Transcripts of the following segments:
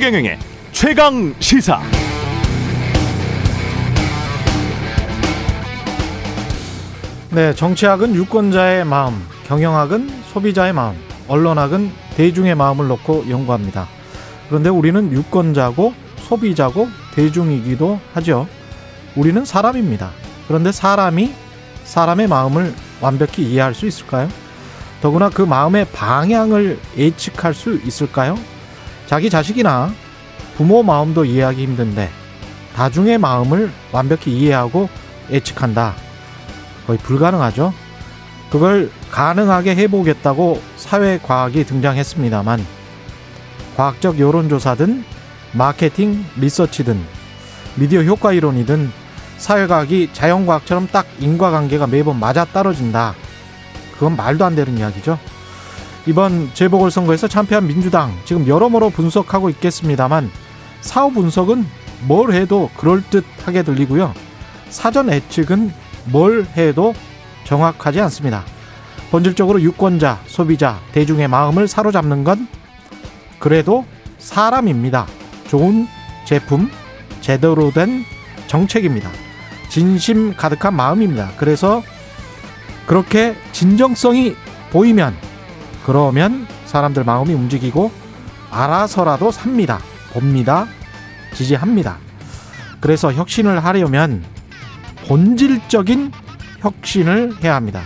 최경영의 최강 시사. 네, 정치학은 유권자의 마음, 경영학은 소비자의 마음, 언론학은 대중의 마음을 놓고 연구합니다. 그런데 우리는 유권자고 소비자고 대중이기도 하죠. 우리는 사람입니다. 그런데 사람이 사람의 마음을 완벽히 이해할 수 있을까요? 더구나 그 마음의 방향을 예측할 수 있을까요? 자기 자식이나 부모 마음도 이해하기 힘든데 다중의 마음을 완벽히 이해하고 예측한다. 거의 불가능하죠. 그걸 가능하게 해보겠다고 사회과학이 등장했습니다만 과학적 여론조사든 마케팅 리서치든 미디어 효과 이론이든 사회과학이 자연과학처럼 딱 인과관계가 매번 맞아 떨어진다. 그건 말도 안 되는 이야기죠. 이번 재보궐선거에서 참패한 민주당 지금 여러모로 분석하고 있겠습니다만 사후 분석은 뭘 해도 그럴듯하게 들리고요. 사전 예측은 뭘 해도 정확하지 않습니다. 본질적으로 유권자, 소비자, 대중의 마음을 사로잡는 건 그래도 사람입니다. 좋은 제품, 제대로 된 정책입니다. 진심 가득한 마음입니다. 그래서 그렇게 진정성이 보이면 그러면 사람들 마음이 움직이고 알아서라도 삽니다. 봅니다. 지지합니다. 그래서 혁신을 하려면 본질적인 혁신을 해야 합니다.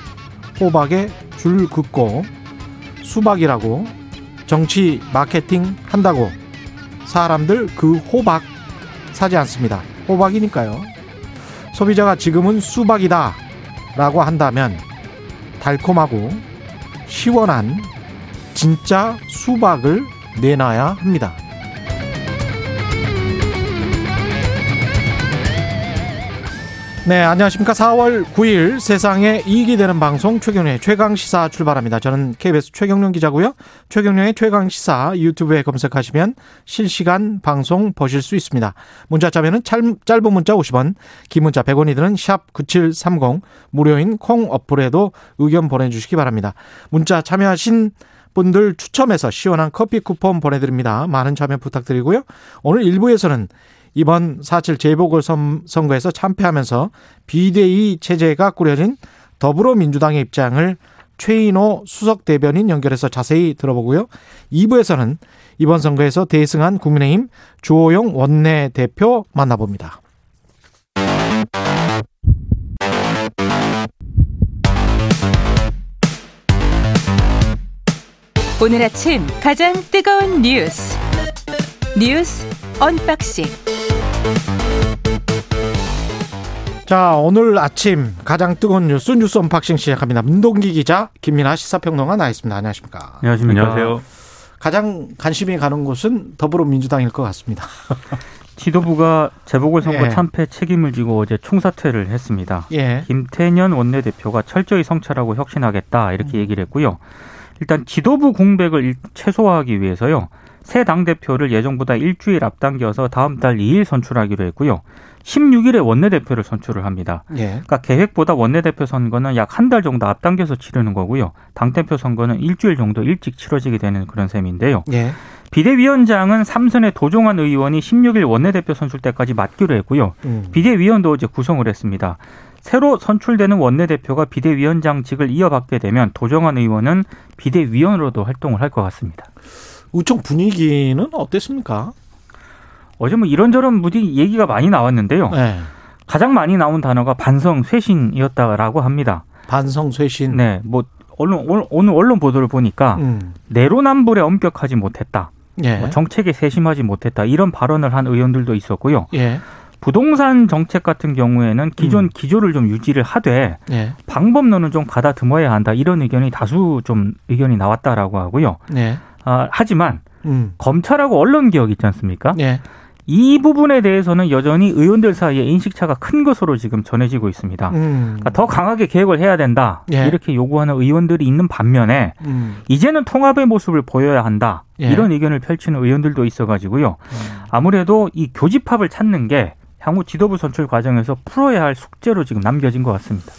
호박에 줄 긋고 수박이라고 정치 마케팅 한다고 사람들 그 호박 사지 않습니다. 호박이니까요. 소비자가 지금은 수박이다 라고 한다면 달콤하고 시원한 진짜 수박을 내놔야 합니다. 네, 안녕하십니까. 4월 9일 세상에 이익이 되는 방송 최경련의 최강시사 출발합니다. 저는 KBS 최경련 기자고요. 최경련의 최강시사 유튜브에 검색하시면 실시간 방송 보실 수 있습니다. 문자 자면은 짧은 문자 50원, 긴 문자 100원이 드는 샵 9730 무료인 콩 어플에도 의견 보내주시기 바랍니다. 문자 참여하신 분들 추첨해서 시원한 커피 쿠폰 보내드립니다. 많은 참여 부탁드리고요. 오늘 1부에서는 이번 4.7 재보궐선거에서 참패하면서 비대위 체제가 꾸려진 더불어민주당의 입장을 최인호 수석 대변인 연결해서 자세히 들어보고요. 2부에서는 이번 선거에서 대승한 국민의힘 주호영 원내대표 만나봅니다. 오늘 아침 가장 뜨거운 뉴스 뉴스 언박싱 자, 오늘 아침 가장 뜨거운 뉴스 뉴스 언박싱 시작합니다. 민동기 기자, 김민아 시사평론가 나와 있습니다. 안녕하십니까? 안녕하십니까? 안녕하세요. 가장 관심이 가는 곳은 더불어민주당일 것 같습니다. 지도부가 재보궐선거 예. 참패 책임을 지고 어제 총사퇴를 했습니다. 예. 김태년 원내대표가 철저히 성찰하고 혁신하겠다 이렇게 음. 얘기를 했고요. 일단 지도부 공백을 최소화하기 위해서요. 새 당대표를 예정보다 일주일 앞당겨서 다음 달 2일 선출하기로 했고요. 16일에 원내대표를 선출을 합니다. 예. 그러니까 계획보다 원내대표 선거는 약 한 달 정도 앞당겨서 치르는 거고요. 당대표 선거는 일주일 정도 일찍 치러지게 되는 그런 셈인데요. 예. 비대위원장은 삼선의 도종환 의원이 16일 원내대표 선출 때까지 맡기로 했고요. 음. 비대위원도 어제 구성을 했습니다. 새로 선출되는 원내대표가 비대위원장직을 이어받게 되면 도정환 의원은 비대위원으로도 활동을 할 것 같습니다. 우총 분위기는 어땠습니까? 어제 뭐 이런저런 무디 얘기가 많이 나왔는데요. 네. 가장 많이 나온 단어가 반성 쇄신이었다라고 합니다. 반성 쇄신. 네, 뭐 언론 오늘 언론 보도를 보니까 음. 내로남불에 엄격하지 못했다. 예. 뭐 정책에 세심하지 못했다. 이런 발언을 한 의원들도 있었고요. 예. 부동산 정책 같은 경우에는 기존 음. 기조를 좀 유지를 하되 예. 방법론은 좀 가다듬어야 한다. 이런 의견이 다수 좀 의견이 나왔다라고 하고요. 예. 아, 하지만 음. 검찰하고 언론 개혁 있지 않습니까? 예. 이 부분에 대해서는 여전히 의원들 사이에 인식차가 큰 것으로 지금 전해지고 있습니다. 음. 그러니까 더 강하게 개혁을 해야 된다. 예. 이렇게 요구하는 의원들이 있는 반면에 음. 이제는 통합의 모습을 보여야 한다. 예. 이런 의견을 펼치는 의원들도 있어가지고요. 음. 아무래도 이 교집합을 찾는 게 향후 지도부 선출 과정에서 풀어야 할 숙제로 지금 남겨진 것 같습니다.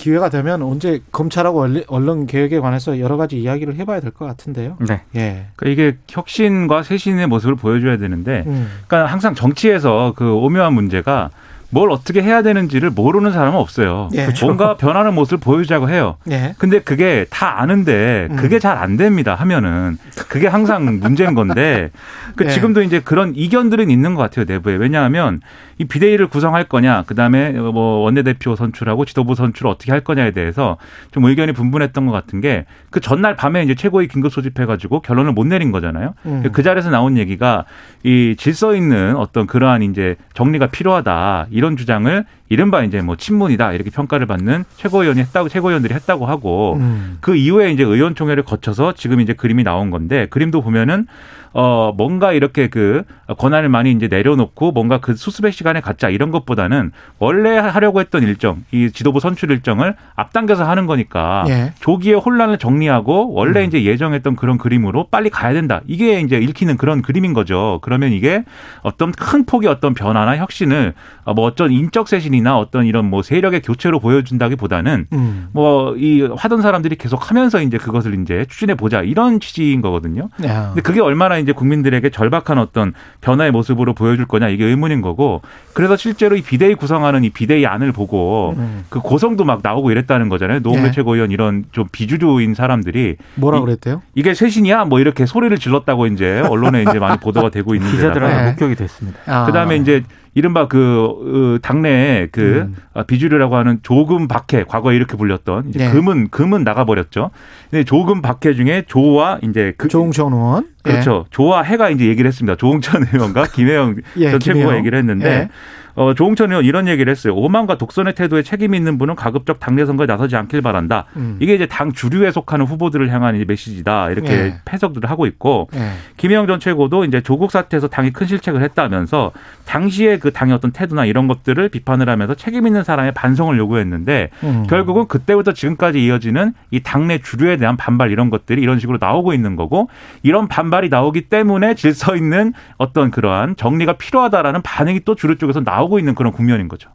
기회가 되면 언제 검찰하고 언론 개혁에 관해서 여러 가지 이야기를 해봐야 될 것 같은데요. 네. 예. 그러니까 이게 혁신과 쇄신의 모습을 보여줘야 되는데, 음. 그러니까 항상 정치에서 그 오묘한 문제가 뭘 어떻게 해야 되는지를 모르는 사람은 없어요. 예. 그렇죠. 뭔가 변하는 모습을 보여주자고 해요. 예. 근데 그게 다 아는데 그게 음. 잘안 됩니다. 하면은 그게 항상 문제인 건데 그 예. 지금도 이제 그런 이견들은 있는 것 같아요 내부에 왜냐하면 이 비대위를 구성할 거냐 그다음에 뭐 원내대표 선출하고 지도부 선출을 어떻게 할 거냐에 대해서 좀 의견이 분분했던 것 같은 게 그 전날 밤에 이제 최고위 긴급 소집해가지고 결론을 못 내린 거잖아요. 음. 그 자리에서 나온 얘기가 이 질서 있는 어떤 그러한 이제 정리가 필요하다. 이런 주장을 이른바 이제 뭐 친문이다 이렇게 평가를 받는 최고위원이 했다고 최고위원들이 했다고 하고 음. 그 이후에 이제 의원총회를 거쳐서 지금 이제 그림이 나온 건데 그림도 보면은 어 뭔가 이렇게 그 권한을 많이 이제 내려놓고 뭔가 그 수습의 시간에 갖자 이런 것보다는 원래 하려고 했던 일정 이 지도부 선출 일정을 앞당겨서 하는 거니까 예. 조기에 혼란을 정리하고 원래 음. 이제 예정했던 그런 그림으로 빨리 가야 된다 이게 이제 읽히는 그런 그림인 거죠 그러면 이게 어떤 큰 폭의 어떤 변화나 혁신을 뭐 어떤 인적 쇄신이나 어떤 이런 뭐 세력의 교체로 보여준다기보다는 음. 뭐이 하던 사람들이 계속 하면서 이제 그것을 이제 추진해 보자 이런 취지인 거거든요. 야. 근데 그게 얼마나 이제 국민들에게 절박한 어떤 변화의 모습으로 보여줄 거냐 이게 의문인 거고 그래서 실제로 이 비대위 구성하는 이 비대위 안을 보고 음. 그 고성도 막 나오고 이랬다는 거잖아요. 노무현 네. 최고위원 이런 좀 비주류인 사람들이 뭐라 그랬대요? 이, 게 쇄신이야 뭐 이렇게 소리를 질렀다고 이제 언론에 이제 많이 보도가 되고 있는데 기자들한테 네. 목격이 됐습니다. 아. 그다음에 이제 이른바 그 어, 당내에 그 음. 아, 비주류라고 하는 조금 박해 과거에 이렇게 불렸던 네. 금은 금은 나가버렸죠. 근데 조금 박해 중에 조와 이제 그 조홍천 의원 그렇죠. 예. 조와 해가 이제 얘기를 했습니다. 조홍천 의원과 김혜영 예, 전 최고가 얘기를 했는데. 예. 어, 조홍천 의원 이런 얘기를 했어요. 오만과 독선의 태도에 책임 있는 분은 가급적 당내 선거에 나서지 않길 바란다. 음. 이게 이제 당 주류에 속하는 후보들을 향한 메시지다. 이렇게 네. 해석들을 하고 있고 네. 김영영 전 최고도 이제 조국 사태에서 당이 큰 실책을 했다면서 당시에 그 당의 어떤 태도나 이런 것들을 비판을 하면서 책임 있는 사람의 반성을 요구했는데 음. 결국은 그때부터 지금까지 이어지는 이 당내 주류에 대한 반발 이런 것들이 이런 식으로 나오고 있는 거고 이런 반발이 나오기 때문에 질서 있는 어떤 그러한 정리가 필요하다라는 반응이 또 주류 쪽에서 나오고 나오고 있는 그런 국면인 거죠.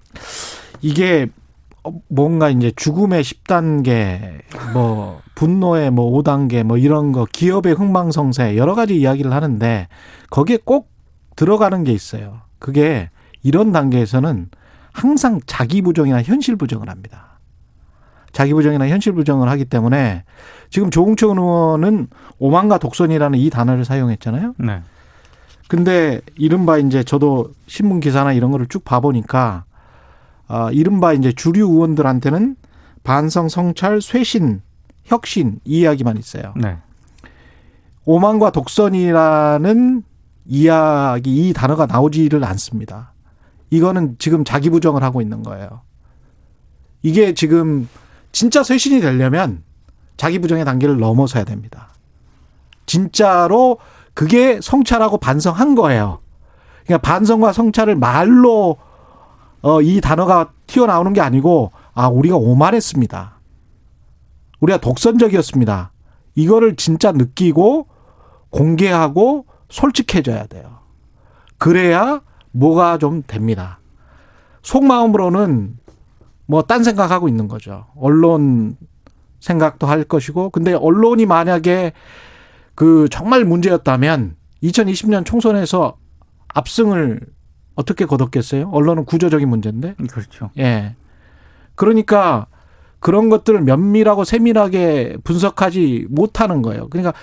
이게 뭔가 이제 죽음의 10단계, 뭐 분노의 뭐 5단계, 뭐 이런 거 기업의 흥망성쇠 여러 가지 이야기를 하는데 거기에 꼭 들어가는 게 있어요. 그게 이런 단계에서는 항상 자기 부정이나 현실 부정을 합니다. 자기 부정이나 현실 부정을 하기 때문에 지금 조홍천 의원은 오만과 독선이라는 이 단어를 사용했잖아요. 네. 근데 이른바 이제 저도 신문 기사나 이런 거를 쭉 봐보니까 아, 이른바 이제 주류 의원들한테는 반성, 성찰, 쇄신, 혁신 이 이야기만 있어요. 네. 오만과 독선이라는 이야기 이 단어가 나오지를 않습니다. 이거는 지금 자기 부정을 하고 있는 거예요. 이게 지금 진짜 쇄신이 되려면 자기 부정의 단계를 넘어서야 됩니다. 진짜로 그게 성찰하고 반성한 거예요. 그러니까 반성과 성찰을 말로 어, 이 단어가 튀어나오는 게 아니고 아 우리가 오만했습니다. 우리가 독선적이었습니다. 이거를 진짜 느끼고 공개하고 솔직해져야 돼요. 그래야 뭐가 좀 됩니다. 속마음으로는 뭐 딴 생각하고 있는 거죠. 언론 생각도 할 것이고 근데 언론이 만약에 그 정말 문제였다면 2020년 총선에서 압승을 어떻게 거뒀겠어요? 언론은 구조적인 문제인데. 그렇죠. 예. 그러니까 그런 것들을 면밀하고 세밀하게 분석하지 못하는 거예요. 그러니까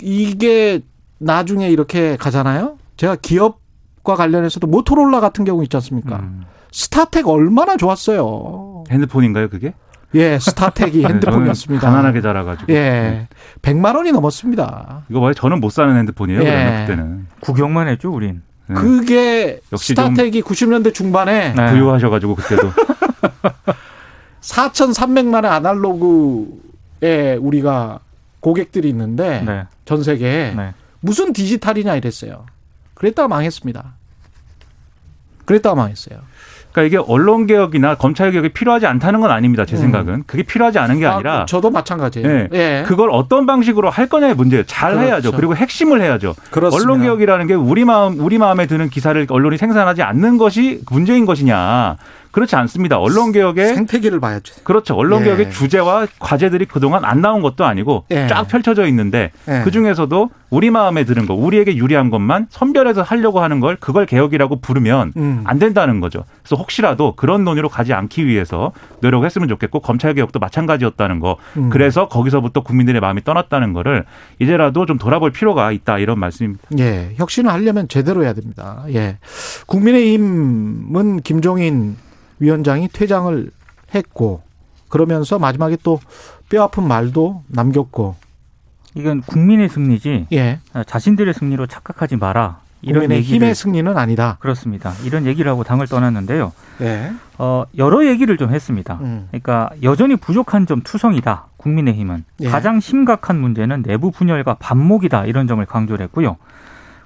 이게 나중에 이렇게 가잖아요. 제가 기업과 관련해서도 모토롤라 같은 경우 있지 않습니까? 음. 스타텍 얼마나 좋았어요. 핸드폰인가요, 그게? 예, 스타텍이 네, 핸드폰이었습니다. 가난하게 자라가지고. 예. 100만 원이 넘었습니다. 이거 봐요. 저는 못 사는 핸드폰이에요. 예. 그때는. 구경만 했죠, 우린. 네. 그게 역시 스타텍이 90년대 중반에 네. 부유하셔가지고 그때도 4,300만의 아날로그에 우리가 고객들이 있는데 네. 전 세계에 네. 무슨 디지털이냐 이랬어요. 그랬다가 망했습니다. 그랬다가 망했어요. 그러니까 이게 언론 개혁이나 검찰 개혁이 필요하지 않다는 건 아닙니다. 제 음. 생각은 음. 그게 필요하지 않은 게 아, 아니라 아, 저도 마찬가지예요. 네. 예. 그걸 어떤 방식으로 할 거냐의 문제예요. 잘 그렇죠. 해야죠. 그리고 핵심을 해야죠. 그렇습니다. 언론 개혁이라는 게 우리 마음 우리 마음에 드는 기사를 언론이 생산하지 않는 것이 문제인 것이냐. 그렇지 않습니다. 언론 개혁의 생태계를 봐야죠. 그렇죠. 언론 개혁의 예. 주제와 과제들이 그동안 안 나온 것도 아니고 예. 쫙 펼쳐져 있는데 예. 그 중에서도 우리 마음에 드는 거, 우리에게 유리한 것만 선별해서 하려고 하는 걸 그걸 개혁이라고 부르면 음. 안 된다는 거죠. 그래서 혹시라도 그런 논의로 가지 않기 위해서 노력했으면 좋겠고 검찰 개혁도 마찬가지였다는 거. 음. 그래서 거기서부터 국민들의 마음이 떠났다는 거를 이제라도 좀 돌아볼 필요가 있다 이런 말씀입니다. 예, 혁신을 하려면 제대로 해야 됩니다. 예, 국민의힘은 김종인 위원장이 퇴장을 했고 그러면서 마지막에 또 뼈아픈 말도 남겼고 이건 국민의 승리지 예. 자신들의 승리로 착각하지 마라. 이런 얘기 힘의 승리는 아니다. 그렇습니다. 이런 얘기를 하고 당을 떠났는데요. 예. 어, 여러 얘기를 좀 했습니다. 음. 그러니까 여전히 부족한 점 투성이다. 국민의힘은 예. 가장 심각한 문제는 내부 분열과 반목이다. 이런 점을 강조를 했고요.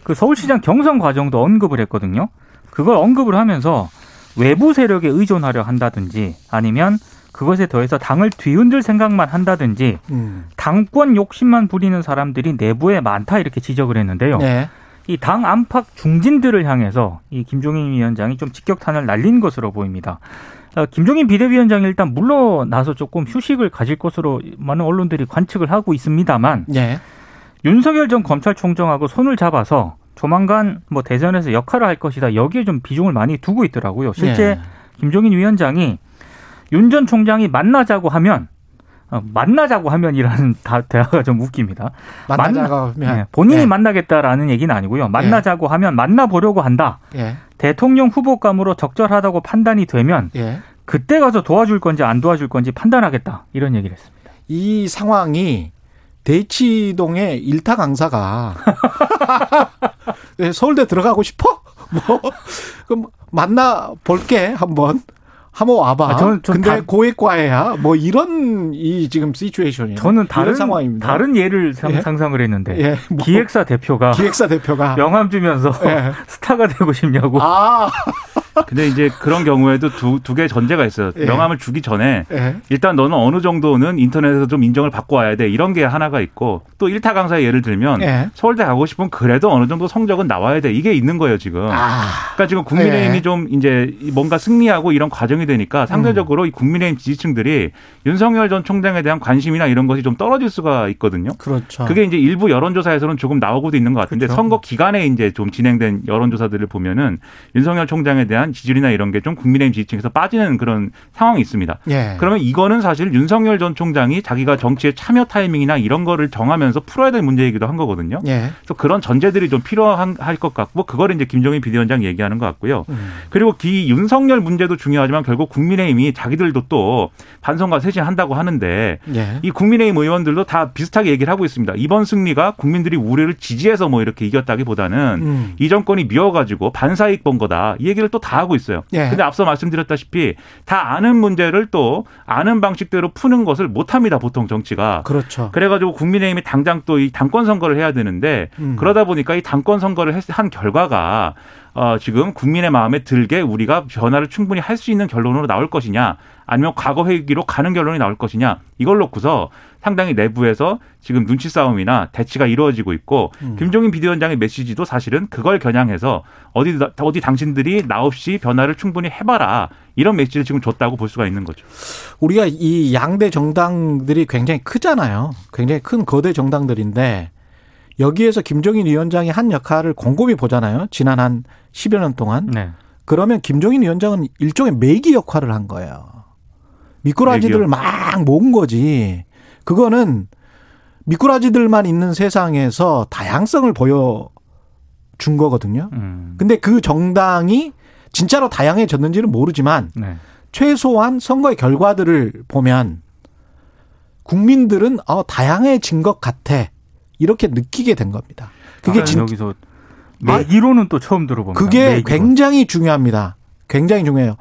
그 서울시장 경선 과정도 언급을 했거든요. 그걸 언급을 하면서 외부 세력에 의존하려 한다든지 아니면 그것에 더해서 당을 뒤흔들 생각만 한다든지 음. 당권 욕심만 부리는 사람들이 내부에 많다 이렇게 지적을 했는데요. 네. 이당 안팎 중진들을 향해서 이 김종인 위원장이 좀 직격탄을 날린 것으로 보입니다. 어, 김종인 비대위원장이 일단 물러나서 조금 휴식을 가질 것으로 많은 언론들이 관측을 하고 있습니다만 네. 윤석열 전 검찰총장하고 손을 잡아서 조만간 뭐 대선에서 역할을 할 것이다. 여기에 좀 비중을 많이 두고 있더라고요. 실제 네. 김종인 위원장이 윤 전 총장이 만나자고 하면 어, 만나자고 하면이라는 다, 대화가 좀 웃깁니다. 만나자고 하면 네, 본인이 네. 만나겠다라는 얘기는 아니고요. 만나자고 예. 하면 만나보려고 한다. 예. 대통령 후보감으로 적절하다고 판단이 되면 예. 그때 가서 도와줄 건지 안 도와줄 건지 판단하겠다 이런 얘기를 했습니다. 이 상황이 대치동의 일타 강사가 네, 서울대 들어가고 싶어? 뭐 그럼 만나 볼게 한번. 한번 와봐. 아, 저는, 근데 다, 고액과외야. 뭐 이런 이 지금 시츄에이션이에요. 저는 다른 상황입니다. 다른 예를 상, 예? 상을 했는데 예? 뭐, 기획사 대표가 기획사 대표가 명함 주면서 예. 스타가 되고 싶냐고. 아. 근데 이제 그런 경우에도 두 두 개 전제가 있어요. 예. 명함을 주기 전에 예. 일단 너는 어느 정도는 인터넷에서 좀 인정을 받고 와야 돼. 이런 게 하나가 있고 또 일타 강사의 예를 들면 예. 서울대 가고 싶으면 그래도 어느 정도 성적은 나와야 돼. 이게 있는 거예요, 지금. 아. 그러니까 지금 국민의힘이 예. 좀 이제 뭔가 승리하고 이런 과정이 되니까 상대적으로 음. 이 국민의힘 지지층들이 윤석열 전 총장에 대한 관심이나 이런 것이 좀 떨어질 수가 있거든요. 그렇죠. 그게 이제 일부 여론조사에서는 조금 나오고도 있는 것 같은데 그렇죠. 선거 기간에 이제 좀 진행된 여론조사들을 보면은 윤석열 총장에 대한 지지율이나 이런 게 좀 국민의힘 지지층에서 빠지는 그런 상황이 있습니다. 예. 그러면 이거는 사실 윤석열 전 총장이 자기가 정치에 참여 타이밍이나 이런 거를 정하면서 풀어야 될 문제이기도 한 거거든요. 예. 그래서 그런 전제들이 좀 필요할 것 같고 그거를 이제 김종인 비대위원장 얘기하는 것 같고요. 음. 그리고 기 윤석열 문제도 중요하지만 결국 국민의힘이 자기들도 또 반성과 쇄신한다고 하는데 예. 이 국민의힘 의원들도 다 비슷하게 얘기를 하고 있습니다. 이번 승리가 국민들이 우리를 지지해서 뭐 이렇게 이겼다기보다는 음. 이 정권이 미워가지고 반사이익 본 거다. 이 얘기를 또다 다 하고 있어요. 예. 근데 앞서 말씀드렸다시피 다 아는 문제를 또 아는 방식대로 푸는 것을 못 합니다. 보통 정치가. 그렇죠. 그래가지고 국민의힘이 당장 또 이 당권 선거를 해야 되는데 음. 그러다 보니까 이 당권 선거를 한 결과가 어, 지금 국민의 마음에 들게 우리가 변화를 충분히 할 수 있는 결론으로 나올 것이냐 아니면 과거 회기로 가는 결론이 나올 것이냐 이걸 놓고서 상당히 내부에서 지금 눈치 싸움이나 대치가 이루어지고 있고 음. 김종인 비대위원장의 메시지도 사실은 그걸 겨냥해서 어디 어디 당신들이 나 없이 변화를 충분히 해봐라 이런 메시지를 지금 줬다고 볼 수가 있는 거죠. 우리가 이 양대 정당들이 굉장히 크잖아요. 굉장히 큰 거대 정당들인데 여기에서 김종인 위원장이 한 역할을 곰곰이 보잖아요. 지난 한 10여 년 동안. 네. 그러면 김종인 위원장은 일종의 매기 역할을 한 거예요. 미꾸라지들을 막 모은 거지. 그거는 미꾸라지들만 있는 세상에서 다양성을 보여준 거거든요. 음. 근데 그 정당이 진짜로 다양해졌는지는 모르지만 네. 최소한 선거의 결과들을 보면 국민들은 어 다양해진 것 같아 이렇게 느끼게 된 겁니다. 그게 아, 진... 여기서 매기로는 또 처음 들어봅니다. 그게. 굉장히 중요합니다. 굉장히 중요해요.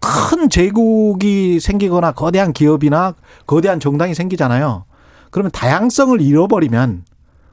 큰 제국이 생기거나 거대한 기업이나 거대한 정당이 생기잖아요. 그러면 다양성을 잃어버리면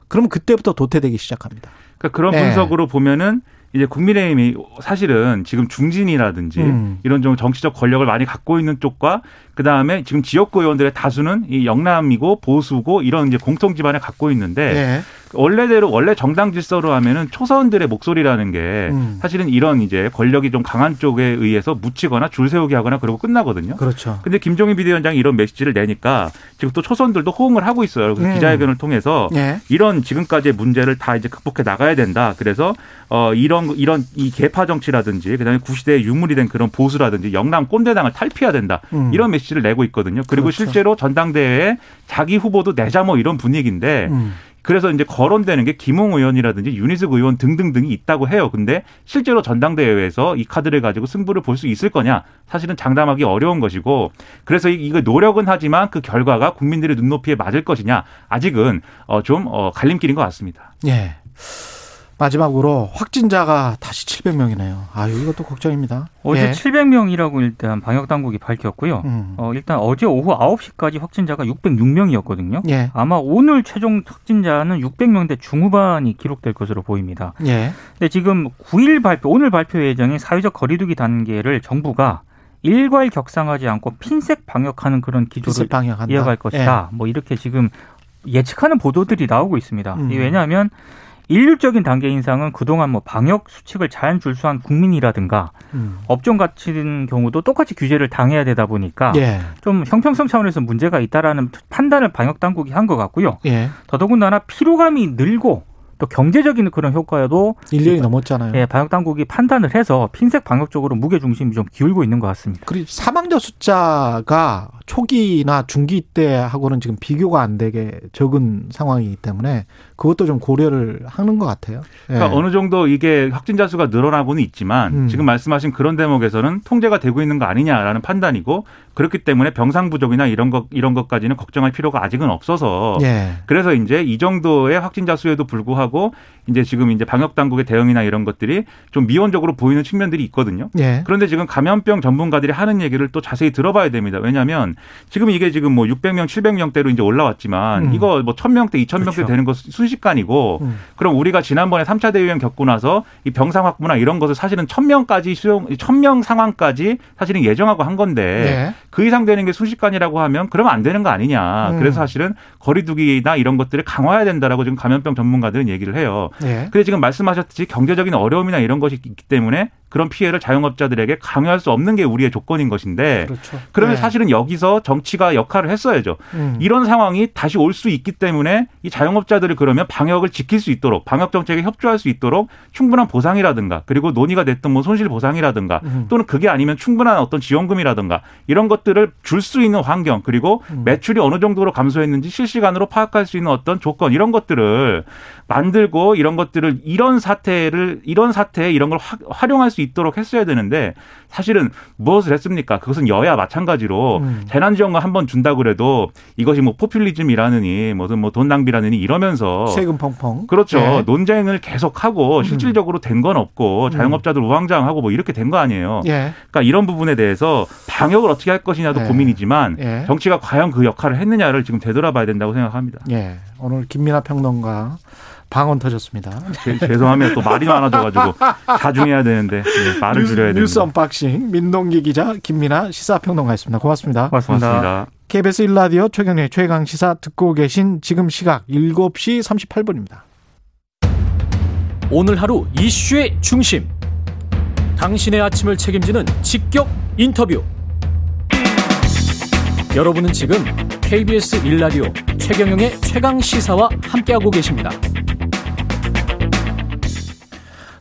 그러면 그때부터 도태되기 시작합니다. 그러니까 그런 네. 분석으로 보면은 이제 국민의힘이 사실은 지금 중진이라든지 음. 이런 좀 정치적 권력을 많이 갖고 있는 쪽과 그 다음에 지금 지역구 의원들의 다수는 이 영남이고 보수고 이런 이제 공통 기반을 갖고 있는데 네. 원래대로 원래 정당 질서로 하면은 초선들의 목소리라는 게 음. 사실은 이런 이제 권력이 좀 강한 쪽에 의해서 묻히거나 줄 세우게 하거나 그러고 끝나거든요. 그렇죠. 근데 김종인 비대위원장이 이런 메시지를 내니까 지금 또 초선들도 호응을 하고 있어요. 음. 기자회견을 통해서 예. 이런 지금까지의 문제를 다 이제 극복해 나가야 된다. 그래서 어 이런 이런 이 개파 정치라든지 그다음에 구시대에 유물이 된 그런 보수라든지 영남 꼰대당을 탈피해야 된다. 음. 이런 메시지를 내고 있거든요. 그리고 그렇죠. 실제로 전당대회에 자기 후보도 내자 뭐 이런 분위기인데 음. 그래서 이제 거론되는 게 김홍 의원이라든지 윤희숙 의원 등등등이 있다고 해요. 근데 실제로 전당대회에서 이 카드를 가지고 승부를 볼 수 있을 거냐? 사실은 장담하기 어려운 것이고 그래서 이거 노력은 하지만 그 결과가 국민들의 눈높이에 맞을 것이냐? 아직은 어 좀 어 갈림길인 것 같습니다. 예. 마지막으로 확진자가 다시 700명이네요. 아, 이것도 걱정입니다. 어제 예. 700명이라고 일단 방역 당국이 밝혔고요. 음. 어, 일단 어제 오후 9시까지 확진자가 606명이었거든요. 예. 아마 오늘 최종 확진자는 600명대 중후반이 기록될 것으로 보입니다. 예. 근데 지금 9일 발표, 오늘 발표 예정인 사회적 거리두기 단계를 정부가 일괄 격상하지 않고 핀셋 방역하는 그런 기조를 이어갈 것이다. 예. 뭐 이렇게 지금 예측하는 보도들이 나오고 있습니다. 음. 왜냐하면 일률적인 단계 인상은 그동안 뭐 방역 수칙을 잘 준수한 국민이라든가 음. 업종 같은 경우도 똑같이 규제를 당해야 되다 보니까 예. 좀 형평성 차원에서 문제가 있다라는 판단을 방역 당국이 한 것 같고요. 예. 더더군다나 피로감이 늘고 또 경제적인 그런 효과에도 1년이 넘었잖아요. 예, 방역 당국이 판단을 해서 핀셋 방역 쪽으로 무게 중심이 좀 기울고 있는 것 같습니다. 그리고 사망자 숫자가 초기나 중기 때하고는 지금 비교가 안 되게 적은 상황이기 때문에 그것도 좀 고려를 하는 것 같아요. 그러니까 예. 어느 정도 이게 확진자 수가 늘어나고는 있지만 음. 지금 말씀하신 그런 대목에서는 통제가 되고 있는 거 아니냐라는 판단이고 그렇기 때문에 병상 부족이나 이런 것 이런 것까지는 걱정할 필요가 아직은 없어서 예. 그래서 이제 이 정도의 확진자 수에도 불구하고 이제 지금 이제 방역 당국의 대응이나 이런 것들이 좀 미온적으로 보이는 측면들이 있거든요. 예. 그런데 지금 감염병 전문가들이 하는 얘기를 또 자세히 들어봐야 됩니다. 왜냐하면 지금 이게 지금 뭐 600명, 700명대로 이제 올라왔지만 음. 이거 뭐 1000명대, 2000명대 그렇죠. 되는 것 순식간이고 음. 그럼 우리가 지난번에 3차 대유행 겪고 나서 이 병상 확보나 이런 것을 사실은 1000명까지 수용 1000명 상황까지 사실은 예정하고 한 건데 예. 그 이상 되는 게 순식간이라고 하면 그러면 안 되는 거 아니냐. 음. 그래서 사실은 거리두기나 이런 것들을 강화해야 된다라고 지금 감염병 전문가들은 얘기를 해요. 예. 근데 지금 말씀하셨듯이 경제적인 어려움이나 이런 것이 있기 때문에 그런 피해를 자영업자들에게 강요할 수 없는 게 우리의 조건인 것인데 그렇죠. 그러면 네. 사실은 여기서 정치가 역할을 했어야죠. 음. 이런 상황이 다시 올 수 있기 때문에 이 자영업자들이 그러면 방역을 지킬 수 있도록 방역 정책에 협조할 수 있도록 충분한 보상이라든가 그리고 논의가 됐던 뭐 손실 보상이라든가 음. 또는 그게 아니면 충분한 어떤 지원금이라든가 이런 것 들을 줄 수 있는 환경 그리고 음. 매출이 어느 정도로 감소했는지 실시간으로 파악할 수 있는 어떤 조건 이런 것들을 만들고 이런 것들을 이런 사태를 이런 사태에 이런 걸 활용할 수 있도록 했어야 되는데 사실은 무엇을 했습니까? 그것은 여야 마찬가지로 음. 재난지원금 한 번 준다 그래도 이것이 뭐 포퓰리즘이라느니 무슨 뭐 돈 낭비라느니 이러면서 세금 펑펑 그렇죠 네. 논쟁을 계속하고 음. 실질적으로 된 건 없고 음. 자영업자들 우왕좌왕하고 뭐 이렇게 된 거 아니에요. 예. 그러니까 이런 부분에 대해서 방역을 어떻게 할 것이냐도 예. 고민이지만 예. 정치가 과연 그 역할을 했느냐를 지금 되돌아봐야 된다고 생각합니다. 예. 오늘 김민아 평론가 방언 터졌습니다. 죄송하면 또 말이 많아져가지고 자중해야 되는데 네, 말을 뉴스, 줄여야 됩니다. 뉴스 언박싱 민동기 기자 김민아 시사평론가였습니다. 고맙습니다. 고맙습니다. 고맙습니다. KBS 1라디오 최경영의 최강 시사 듣고 계신 지금 시각 7시 38분입니다. 오늘 하루 이슈의 중심. 당신의 아침을 책임지는 직격 인터뷰. 여러분은 지금 KBS 1라디오 최경영의 최강 시사와 함께하고 계십니다.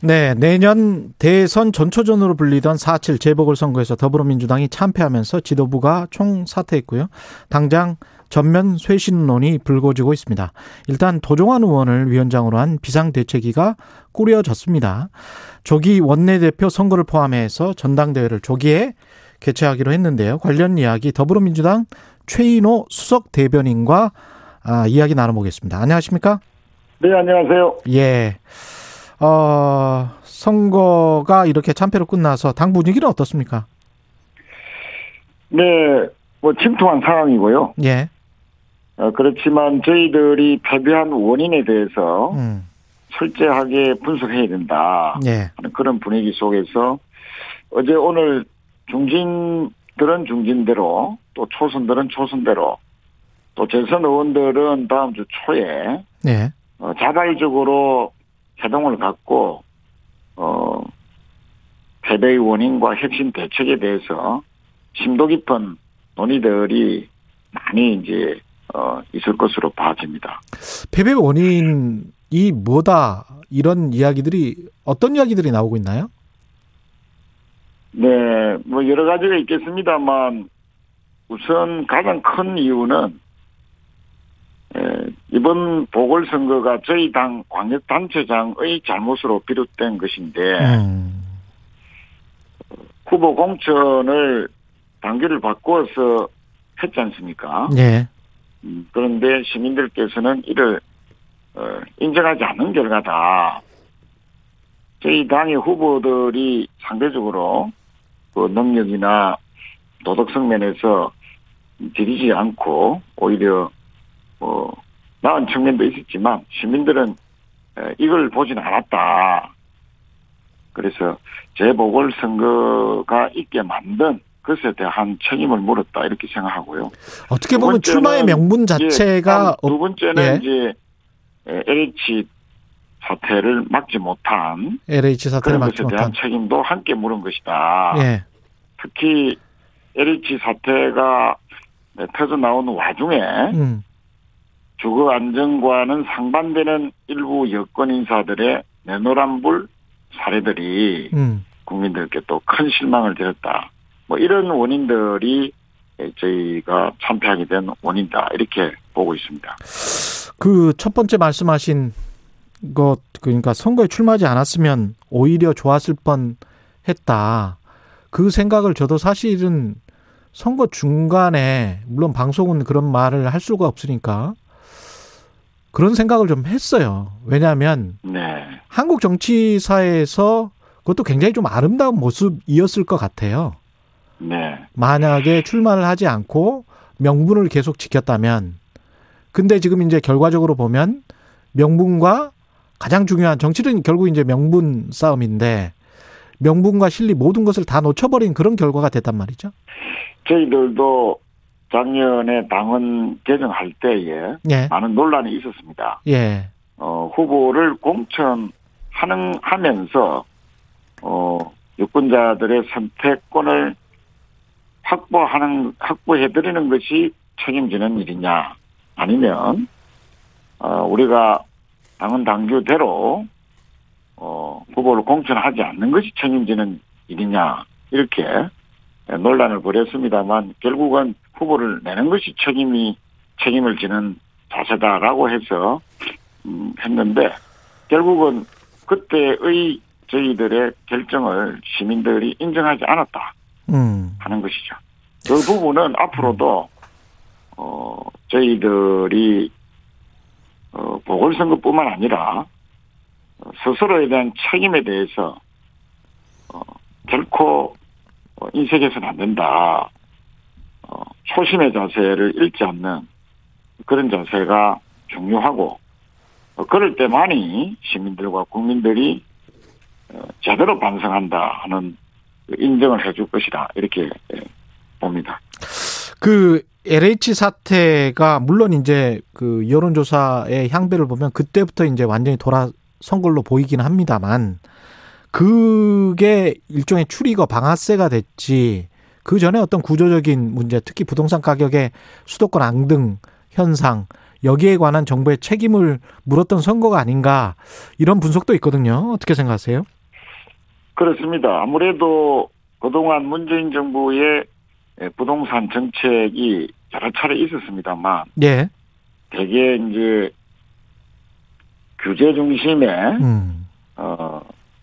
네, 내년 대선 전초전으로 불리던 4.7 재보궐선거에서 더불어민주당이 참패하면서 지도부가 총사퇴했고요. 당장 전면 쇄신론이 불거지고 있습니다. 일단 도종환 의원을 위원장으로 한 비상대책위가 꾸려졌습니다. 조기 원내대표 선거를 포함해서 전당대회를 조기에 개최하기로 했는데요. 관련 이야기 더불어민주당 최인호 수석 대변인과 아, 이야기 나눠보겠습니다. 안녕하십니까? 네, 안녕하세요. 예. 어, 선거가 이렇게 참패로 끝나서 당 분위기는 어떻습니까? 네, 뭐 침통한 상황이고요. 예. 어, 그렇지만 저희들이 패배한 원인에 대해서 음. 철저하게 분석해야 된다. 예. 그런 분위기 속에서 어제 오늘 중진들은 중진대로 또 초선들은 초선대로 또 재선 의원들은 다음 주 초에 예. 어, 자발적으로 해동을 갖고 어 패배의 원인과 혁신 대책에 대해서 심도 깊은 논의들이 많이 이제 어 있을 것으로 봐집니다. 패배 원인이 뭐다 이런 이야기들이 어떤 이야기들이 나오고 있나요? 네, 뭐 여러 가지가 있겠습니다만 우선 가장 큰 이유는 이번 보궐선거가 저희 당 광역단체장의 잘못으로 비롯된 것인데 음. 후보 공천을 단계를 바꾸어서 했지 않습니까? 네. 음, 그런데 시민들께서는 이를 어, 인정하지 않는 결과다. 저희 당의 후보들이 상대적으로 그 능력이나 도덕성 면에서 들이지 않고 오히려 어, 나은 측면도 있었지만 시민들은 이걸 보진 않았다. 그래서 재보궐선거가 있게 만든 것에 대한 책임을 물었다 이렇게 생각하고요. 어떻게 보면 출마의 명분 자체가 예, 두 번째는 예. 이제 LH 사태를 막지 못한 LH 사태를 그런 것에 대한 책임도 함께 물은 것이다. 예. 특히 LH 사태가 터져 나오는 와중에 음. 주거 안정과는 상반되는 일부 여권 인사들의 내노란불 사례들이 음. 국민들께 또 큰 실망을 드렸다. 뭐 이런 원인들이 저희가 참패하게 된 원인이다. 이렇게 보고 있습니다. 그 첫 번째 말씀하신 것 그러니까 선거에 출마하지 않았으면 오히려 좋았을 뻔 했다. 그 생각을 저도 사실은 선거 중간에 물론 방송은 그런 말을 할 수가 없으니까 그런 생각을 좀 했어요. 왜냐하면 네. 한국 정치사에서 그것도 굉장히 좀 아름다운 모습이었을 것 같아요. 네. 만약에 출마를 하지 않고 명분을 계속 지켰다면, 근데 지금 이제 결과적으로 보면 명분과 가장 중요한 정치는 결국 이제 명분 싸움인데 명분과 실리 모든 것을 다 놓쳐버린 그런 결과가 됐단 말이죠. 저희들도 작년에 당헌 개정할 때에 예. 많은 논란이 있었습니다. 예. 어, 후보를 공천하는 하면서 어, 유권자들의 선택권을 확보하는 확보해 드리는 것이 책임지는 일이냐 아니면 어, 우리가 당헌 당규대로 어, 후보를 공천하지 않는 것이 책임지는 일이냐 이렇게 논란을 벌였습니다만 결국은 후보를 내는 것이 책임이 책임을 지는 자세다라고 해서 음, 했는데 결국은 그때의 저희들의 결정을 시민들이 인정하지 않았다 음. 하는 것이죠. 그 부분은 앞으로도 어 저희들이 어 보궐선거뿐만 아니라 스스로에 대한 책임에 대해서 어 결코 인색해서는 안 된다. 어, 초심의 자세를 잃지 않는 그런 자세가 중요하고 어, 그럴 때만이 시민들과 국민들이 어, 제대로 반성한다 하는 그 인정을 해줄 것이다 이렇게 예, 봅니다. 그 LH 사태가 물론 이제 그 여론조사의 향배를 보면 그때부터 이제 완전히 돌아선 걸로 보이기는 합니다만 그게 일종의 추리거 방아쇠가 됐지 그 전에 어떤 구조적인 문제, 특히 부동산 가격의 수도권 앙등 현상, 여기에 관한 정부의 책임을 물었던 선거가 아닌가 이런 분석도 있거든요. 어떻게 생각하세요? 그렇습니다. 아무래도 그동안 문재인 정부의 부동산 정책이 여러 차례 있었습니다만, 예. 대개 이제 규제 중심의 음. 어,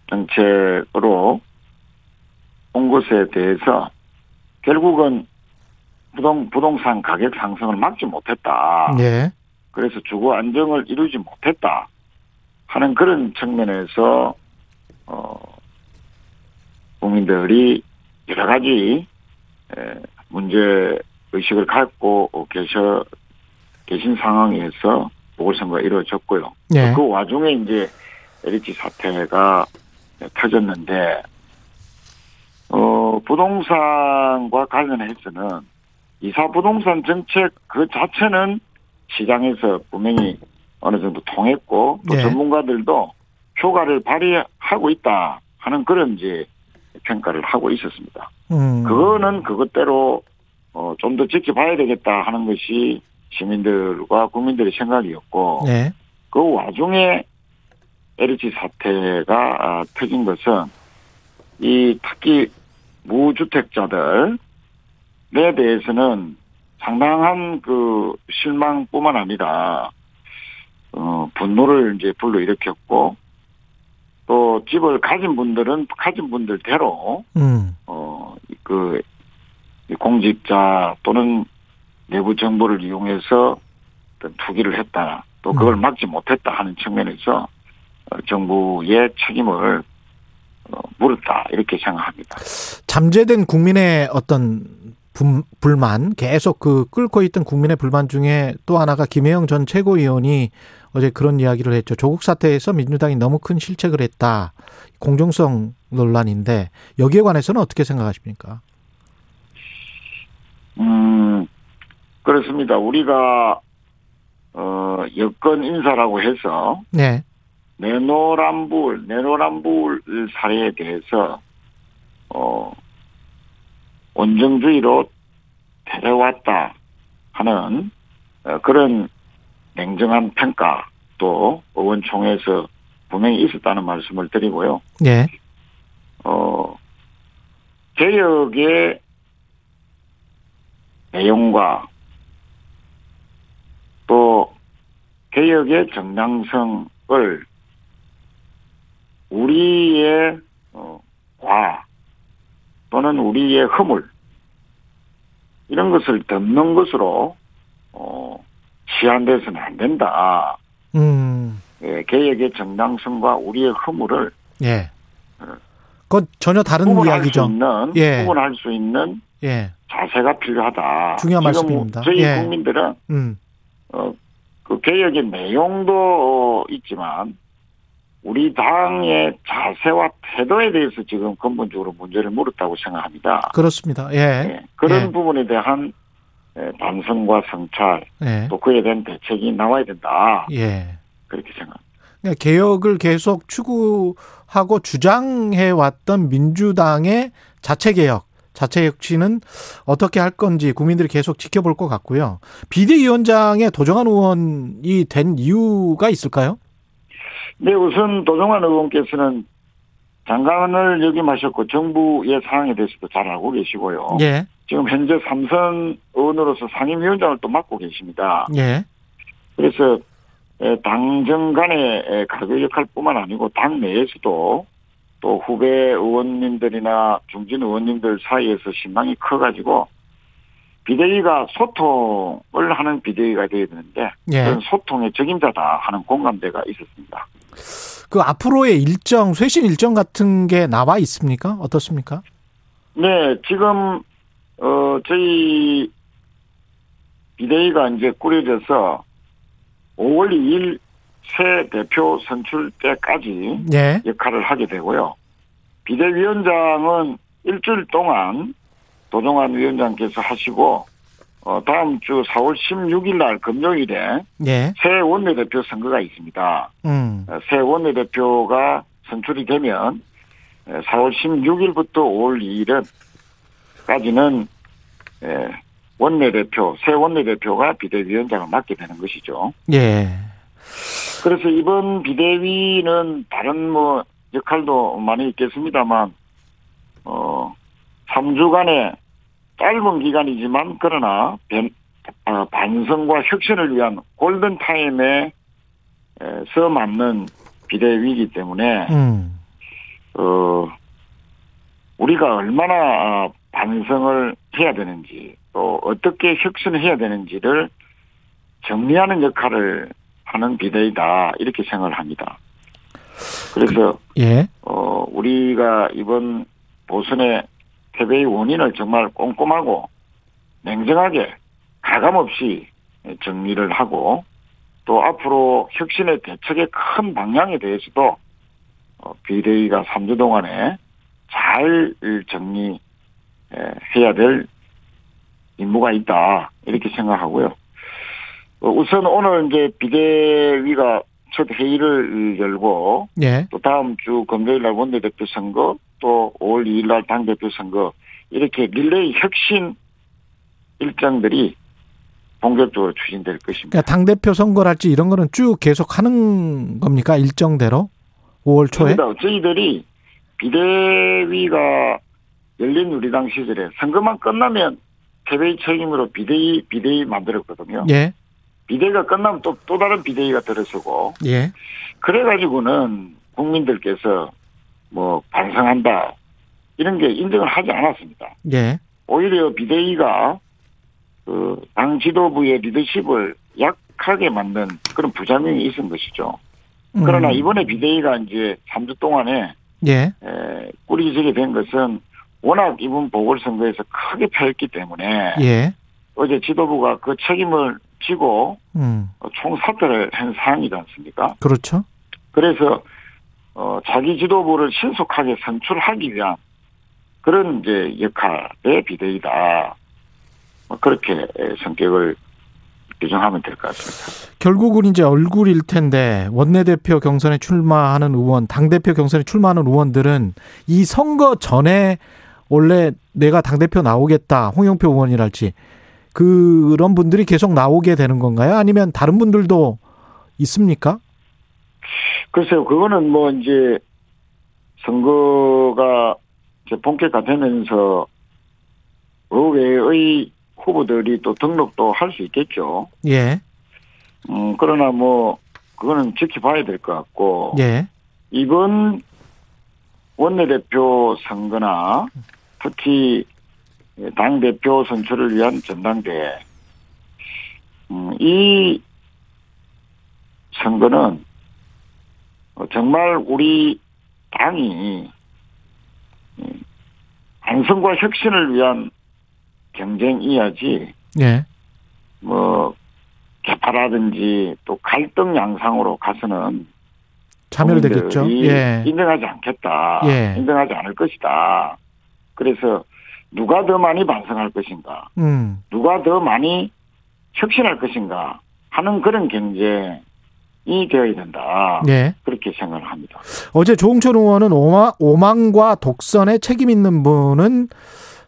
정책으로 온 것에 대해서 결국은 부동, 부동산 가격 상승을 막지 못했다. 네. 그래서 주거 안정을 이루지 못했다. 하는 그런 측면에서, 어, 국민들이 여러 가지, 에, 문제 의식을 갖고 계셔, 계신 상황에서 보궐선거가 이루어졌고요. 네. 그 와중에 이제 LH 사태가 터졌는데, 어, 부동산과 관련해서는 이사 부동산 정책 그 자체는 시장에서 분명히 어느 정도 통했고 또 네. 전문가들도 효과를 발휘하고 있다 하는 그런 이제 평가를 하고 있었습니다. 음. 그거는 그것대로 어, 좀 더 지켜봐야 되겠다 하는 것이 시민들과 국민들의 생각이었고 네. 그 와중에 LH 사태가 아, 터진 것은 이 특히 무주택자들에 대해서는 상당한 그 실망뿐만 아니라 어 분노를 이제 불러일으켰고 또 집을 가진 분들은 가진 분들대로 음. 어그 공직자 또는 내부 정보를 이용해서 어떤 투기를 했다 또 그걸 음. 막지 못했다 하는 측면에서 어, 정부의 책임을 어, 물었다 이렇게 생각합니다. 잠재된 국민의 어떤 불만 계속 그 끓고 있던 국민의 불만 중에 또 하나가 김혜영 전 최고위원이 어제 그런 이야기를 했죠. 조국 사태에서 민주당이 너무 큰 실책을 했다. 공정성 논란인데 여기에 관해서는 어떻게 생각하십니까? 음 그렇습니다. 우리가 어 여권 인사라고 해서 네. 내노란불 내노란불 사례에 대해서 어 원정주의로 데려왔다 하는 어, 그런 냉정한 평가 또 의원총회에서 분명히 있었다는 말씀을 드리고요. 네. 어, 개혁의 내용과 또 개혁의 정당성을 우리의 어, 과 또는 우리의 허물 이런 것을 덮는 것으로 어, 시한돼서는 안 된다. 음. 예, 개혁의 정당성과 우리의 허물을 예. 그건 전혀 다른 이야기죠. 수 있는, 예. 구분할 수 있는 예. 자세가 필요하다. 중요한 말씀입니다. 저희 예. 국민들은 음. 어, 그 개혁의 내용도 있지만 우리 당의 자세와 태도에 대해서 지금 근본적으로 문제를 물었다고 생각합니다. 그렇습니다. 예. 예. 그런 예. 부분에 대한 예, 반성과 성찰 예. 또 그에 대한 대책이 나와야 된다. 예. 그렇게 생각합니다. 그러니까 개혁을 계속 추구하고 주장해 왔던 민주당의 자체 개혁, 자체 혁신은 어떻게 할 건지 국민들이 계속 지켜볼 것 같고요. 비대위원장에 도정한 의원이 된 이유가 있을까요? 네, 우선 도정환 의원께서는 장관을 역임하셨고 정부의 상황에 대해서도 잘 알고 계시고요. 예. 지금 현재 삼선 의원으로서 상임위원장을 또 맡고 계십니다. 예. 그래서 당정 간의 가교 역할뿐만 아니고 당 내에서도 또 후배 의원님들이나 중진 의원님들 사이에서 신망이 커가지고 비대위가 소통을 하는 비대위가 되어야 되는데 예. 그런 소통의 적임자다 하는 공감대가 있었습니다. 그 앞으로의 일정, 쇄신 일정 같은 게 나와 있습니까? 어떻습니까? 네, 지금 어 저희 비대위가 이제 꾸려져서 5월 2일 새 대표 선출 때까지 네. 역할을 하게 되고요. 비대위원장은 일주일 동안 도종환 위원장께서 하시고 어, 다음 주 4월 16일 날 금요일에 예. 새 원내대표 선거가 있습니다. 음. 어, 새 원내대표가 선출이 되면 4월 16일부터 5월 2일은까지는 원내대표, 새 원내대표가 비대위원장을 맡게 되는 것이죠. 예. 그래서 이번 비대위는 다른 뭐 역할도 많이 있겠습니다만, 어, 3주간의 짧은 기간이지만 그러나 변, 어, 반성과 혁신을 위한 골든 타임에 서 맞는 비대위이기 때문에 음. 어 우리가 얼마나 어, 반성을 해야 되는지 또 어떻게 혁신을 해야 되는지를 정리하는 역할을 하는 비대위다 이렇게 생각을 합니다. 그래서 예. 어 우리가 이번 보선에 패배의 원인을 정말 꼼꼼하고 냉정하게 가감 없이 정리를 하고 또 앞으로 혁신의 대책의 큰 방향에 대해서도 어, 비대위가 3주 동안에 잘 정리해야 될 임무가 있다 이렇게 생각하고요. 어, 우선 오늘 이제 비대위가 첫 회의를 열고 예. 또 다음 주 금요일 날 원내대표 선거 또 5월 2일 날 당대표 선거 이렇게 릴레이 혁신 일정들이 본격적으로 추진될 것입니다. 그러니까 당대표 선거랄지 이런 거는 쭉 계속 하는 겁니까? 일정대로? 5월 초에? 그렇습니다. 저희들이 비대위가 열린 우리당 시절에 선거만 끝나면 패배의 책임으로 비대위, 비대위 만들었거든요. 예. 비대위가 끝나면 또, 또 다른 비대위가 들어서고. 예. 그래가지고는 국민들께서 뭐 반성한다. 이런 게 인정을 하지 않았습니다. 예. 오히려 비대위가 그당 지도부의 리더십을 약하게 만든 그런 부작용이 있은 것이죠. 그러나 음. 이번에 비대위가 이제 3주 동안에 예. 에, 꾸리지게 된 것은 워낙 이번 보궐선거에서 크게 패했기 때문에 예. 어제 지도부가 그 책임을 지고 음. 총사퇴를 한 사항이지 않습니까? 그렇죠. 그래서 어, 자기 지도부를 신속하게 선출하기 위한 그런 이제 역할의 비대위다. 뭐 그렇게 성격을 규정하면 될 것 같습니다. 결국은 이제 얼굴일 텐데 원내대표 경선에 출마하는 의원, 당대표 경선에 출마하는 의원들은 이 선거 전에 원래 내가 당대표 나오겠다, 홍영표 의원이랄지 그런 분들이 계속 나오게 되는 건가요? 아니면 다른 분들도 있습니까? 글쎄요, 그거는 뭐 이제 선거가 이제 본격화 되면서 그 외의 후보들이 또 등록도 할 수 있겠죠. 예. 음, 그러나 뭐, 그거는 지켜봐야 될 것 같고. 예. 이번 원내대표 선거나 특히 당대표 선출을 위한 전당대, 음, 이 선거는 정말 우리 당이 안성과 혁신을 위한 경쟁이야지. 예. 뭐 개파라든지 또 갈등 양상으로 가서는 참여를 되겠죠. 예. 인정하지 않겠다. 예. 인정하지 않을 것이다. 그래서 누가 더 많이 반성할 것인가, 음. 누가 더 많이 혁신할 것인가 하는 그런 경쟁 이 되어야 된다. 예. 그렇게 생각을 합니다. 어제 조홍천 의원은 오망, 과 독선에 책임 있는 분은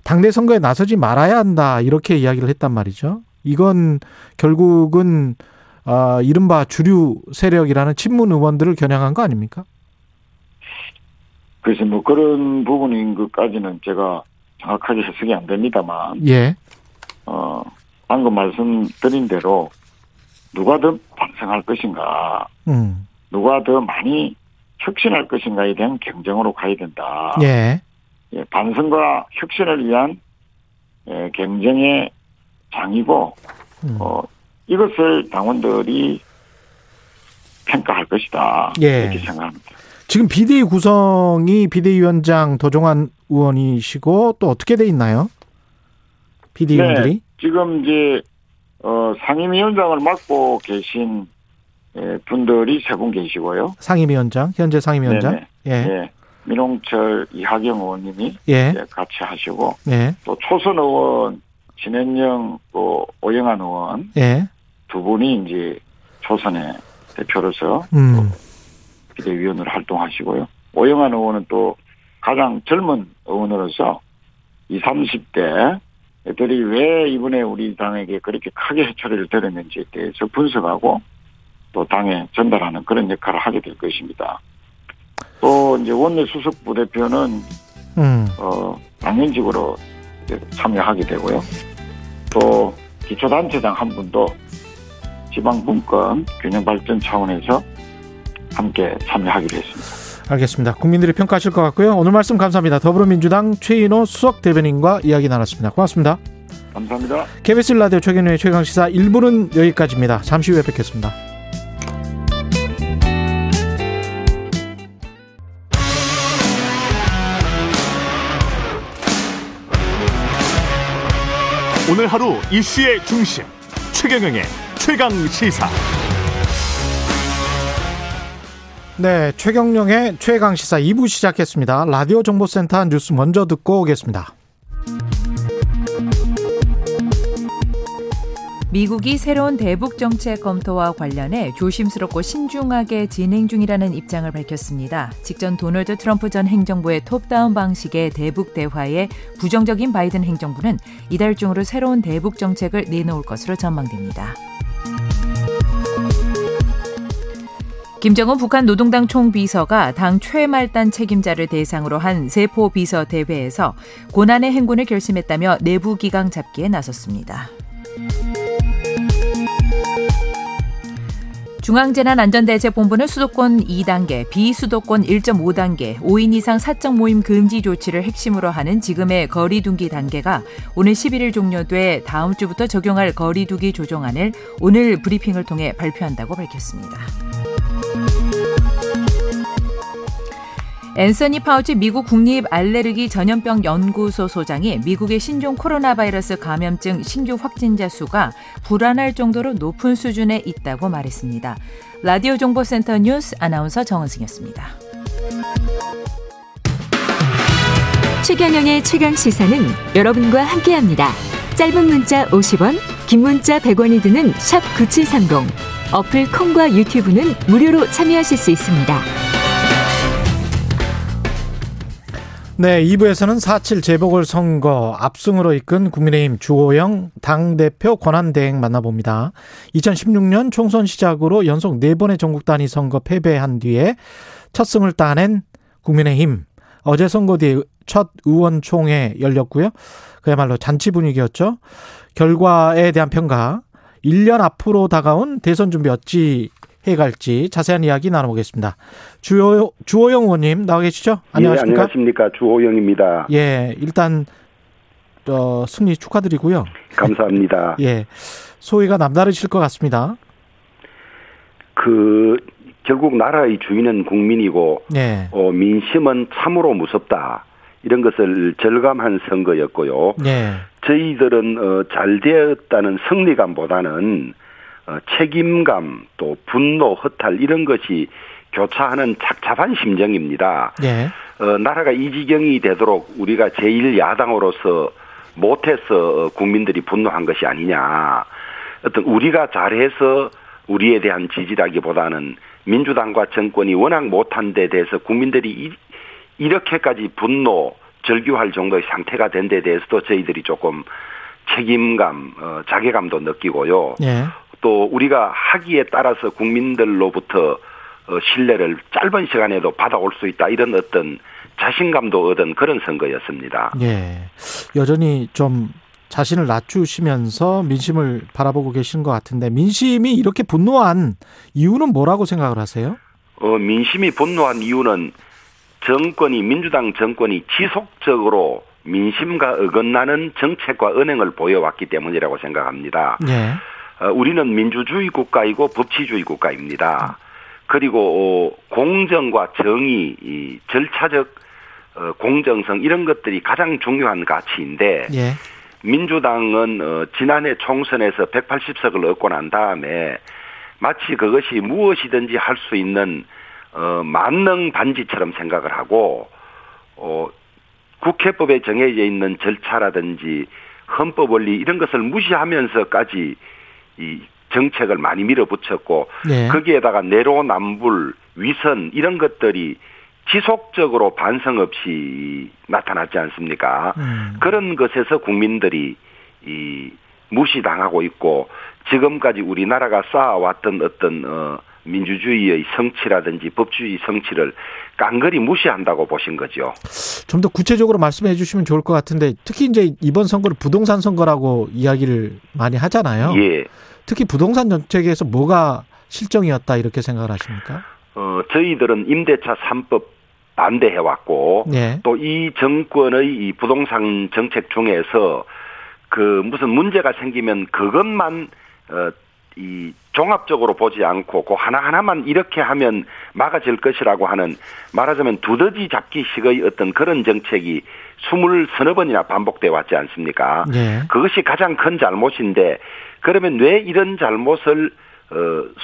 당내 선거에 나서지 말아야 한다 이렇게 이야기를 했단 말이죠. 이건 결국은 아, 이른바 주류 세력이라는 친문 의원들을 겨냥한 거 아닙니까? 그래서 뭐 그런 부분인 것까지는 제가 정확하게 해석이 안 됩니다만, 예. 어 방금 말씀드린 대로 누가 더 반성할 것인가, 음. 누가 더 많이 혁신할 것인가에 대한 경쟁으로 가야 된다. 예. 예, 반성과 혁신을 위한 예, 경쟁의 장이고 음. 어, 이것을 당원들이 평가할 것이다. 예. 이렇게 생각합니다. 지금 비대위 구성이 비대위원장 도종환 의원이시고 또 어떻게 돼 있나요? 비대위원들이? 네, 지금 이제 어, 상임위원장을 맡고 계신 예, 분들이 세 분 계시고요. 상임위원장, 현재 상임위원장. 네네. 예. 네. 민홍철 이하경 의원님이 예. 같이 하시고 예. 또 초선 의원 진현영 또 오영환 의원 예. 두 분이 이제 초선의 대표로서 음. 비대위원으로 활동하시고요. 오영환 의원은 또 가장 젊은 의원으로서 20, 30대 애 들이 왜 이번에 우리 당에게 그렇게 크게 해초리를 들었는지에 대해서 분석하고 또 당에 전달하는 그런 역할을 하게 될 것입니다. 또 이제 원내 수석 부대표는 음. 어 당연직으로 참여하게 되고요. 또 기초단체장 한 분도 지방분권 균형 발전 차원에서 함께 참여하기로 했습니다. 알겠습니다. 국민들이 평가하실 것 같고요. 오늘 말씀 감사합니다. 더불어민주당 최인호 수석 대변인과 이야기 나눴습니다. 고맙습니다. 감사합니다. KBS 라디오 최경련의 최강시사 1부는 여기까지입니다. 잠시 후에 뵙겠습니다. 오늘 하루 이슈의 중심 최경영의 최강 시사. 네, 최경영의 최강 시사 2부 시작했습니다. 라디오 정보센터 뉴스 먼저 듣고 오겠습니다. 미국이 새로운 대북 정책 검토와 관련해 조심스럽고 신중하게 진행 중이라는 입장을 밝혔습니다. 직전 도널드 트럼프 전 행정부의 톱다운 방식의 대북 대화에 부정적인 바이든 행정부는 이달 중으로 새로운 대북 정책을 내놓을 것으로 전망됩니다. 김정은 북한 노동당 총비서가 당 최말단 책임자를 대상으로 한 세포 비서 대회에서 고난의 행군을 결심했다며 내부 기강 잡기에 나섰습니다. 중앙재난안전대책본부는 수도권 2단계, 비수도권 1.5단계, 5인 이상 사적 모임 금지 조치를 핵심으로 하는 지금의 거리두기 단계가 오늘 11일 종료돼 다음 주부터 적용할 거리두기 조정안을 오늘 브리핑을 통해 발표한다고 밝혔습니다. 앤서니 파우치 미국 국립 알레르기 전염병 연구소 소장이 미국의 신종 코로나 바이러스 감염증 신규 확진자 수가 불안할 정도로 높은 수준에 있다고 말했습니다. 라디오 정보센터 뉴스 아나운서 정은승이었습니다. 최경영의 최강 시사는 여러분과 함께합니다. 짧은 문자 50원, 긴 문자 100원이 드는 샵 9730. 어플 콩과 유튜브는 무료로 참여하실 수 있습니다. 네, 2부에서는 4.7 재보궐선거 압승으로 이끈 국민의힘 주호영 당대표 권한대행 만나봅니다. 2016년 총선 시작으로 연속 4번의 전국 단위 선거 패배한 뒤에 첫 승을 따낸 국민의힘. 어제 선거 뒤에 첫 의원총회 열렸고요. 그야말로 잔치 분위기였죠. 결과에 대한 평가, 1년 앞으로 다가온 대선 준비 어찌 해갈지 자세한 이야기 나눠보겠습니다. 주호, 주호영 의원님 나와 계시죠? 안녕하십니까? 예, 안녕하십니까? 주호영입니다. 예, 일단 어, 승리 축하드리고요. 감사합니다. 예, 소위가 남다르실 것 같습니다. 그 결국 나라의 주인은 국민이고 예. 어, 민심은 참으로 무섭다. 이런 것을 절감한 선거였고요. 예. 저희들은 어, 잘 되었다는 승리감보다는 어, 책임감 또 분노 허탈 이런 것이 교차하는 착잡한 심정입니다. 예. 어, 나라가 이 지경이 되도록 우리가 제일 야당으로서 못해서 국민들이 분노한 것이 아니냐. 어떤 우리가 잘해서 우리에 대한 지지라기보다는 민주당과 정권이 워낙 못한 데 대해서 국민들이 이, 이렇게까지 분노, 절규할 정도의 상태가 된 데 대해서도 저희들이 조금 책임감, 어, 자괴감도 느끼고요. 예. 또 우리가 하기에 따라서 국민들로부터 어, 신뢰를 짧은 시간에도 받아올 수 있다 이런 어떤 자신감도 얻은 그런 선거였습니다. 예. 여전히 좀 자신을 낮추시면서 민심을 바라보고 계시는 것 같은데 민심이 이렇게 분노한 이유는 뭐라고 생각을 하세요? 어, 민심이 분노한 이유는 정권이 민주당 정권이 지속적으로 민심과 어긋나는 정책과 은행을 보여왔기 때문이라고 생각합니다. 예. 어, 우리는 민주주의 국가이고 법치주의 국가입니다. 그리고 어, 공정과 정의, 절차적 어, 공정성 이런 것들이 가장 중요한 가치인데 예. 민주당은 지난해 총선에서 180석을 얻고 난 다음에 마치 그것이 무엇이든지 할 수 있는 만능 반지처럼 생각을 하고 국회법에 정해져 있는 절차라든지 헌법 원리 이런 것을 무시하면서까지 이 정책을 많이 밀어붙였고 네. 거기에다가 내로남불 위선 이런 것들이 지속적으로 반성 없이 나타났지 않습니까? 음. 그런 것에서 국민들이 이 무시당하고 있고 지금까지 우리나라가 쌓아왔던 어떤 어 민주주의의 성취라든지 법주의 성취를 깡그리 무시한다고 보신 거죠. 좀 더 구체적으로 말씀해 주시면 좋을 것 같은데 특히 이제 이번 선거를 부동산 선거라고 이야기를 많이 하잖아요. 예. 특히 부동산 정책에서 뭐가 실정이었다 이렇게 생각을 하십니까? 어, 저희들은 임대차 3법 반대해 왔고 네. 또이 정권의 이 부동산 정책 중에서 그 무슨 문제가 생기면 그것만 어, 이 종합적으로 보지 않고 그 하나하나만 이렇게 하면 막아질 것이라고 하는 말하자면 두더지 잡기식의 어떤 그런 정책이 스물 서너 번이나 반복돼 왔지 않습니까? 네. 그것이 가장 큰 잘못인데 그러면 왜 이런 잘못을 어,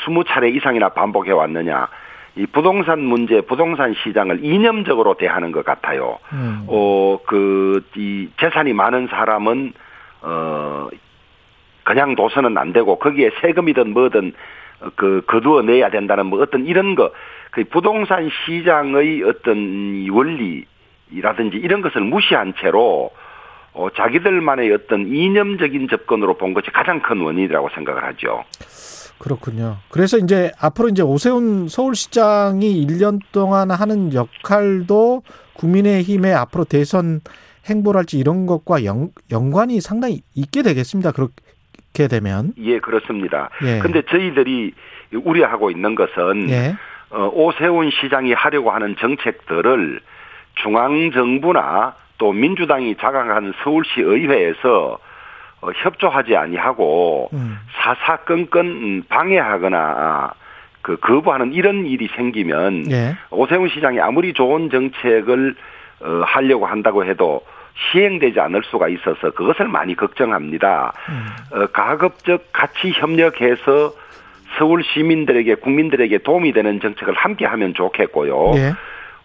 20차례 이상이나 반복해 왔느냐? 이 부동산 문제, 부동산 시장을 이념적으로 대하는 것 같아요. 음. 어, 그, 이 재산이 많은 사람은, 어, 그냥 둬서는 안 되고 거기에 세금이든 뭐든 그 거두어 내야 된다는 뭐 어떤 이런 거 그 부동산 시장의 어떤 원리라든지 이런 것을 무시한 채로 어, 자기들만의 어떤 이념적인 접근으로 본 것이 가장 큰 원인이라고 생각을 하죠. 그렇군요. 그래서 이제 앞으로 이제 오세훈 서울시장이 1년 동안 하는 역할도 국민의힘의 앞으로 대선 행보랄지 이런 것과 연, 연관이 상당히 있게 되겠습니다. 그렇게 되면. 예, 그렇습니다. 예. 근데 저희들이 우려하고 있는 것은 예. 어, 오세훈 시장이 하려고 하는 정책들을 중앙 정부나 또 민주당이 자강한 서울시 의회에서 어, 협조하지 아니하고 음. 사사건건 방해하거나 그 거부하는 이런 일이 생기면 예. 오세훈 시장이 아무리 좋은 정책을 어, 하려고 한다고 해도 시행되지 않을 수가 있어서 그것을 많이 걱정합니다. 음. 어, 가급적 같이 협력해서 서울 시민들에게 국민들에게 도움이 되는 정책을 함께 하면 좋겠고요. 예.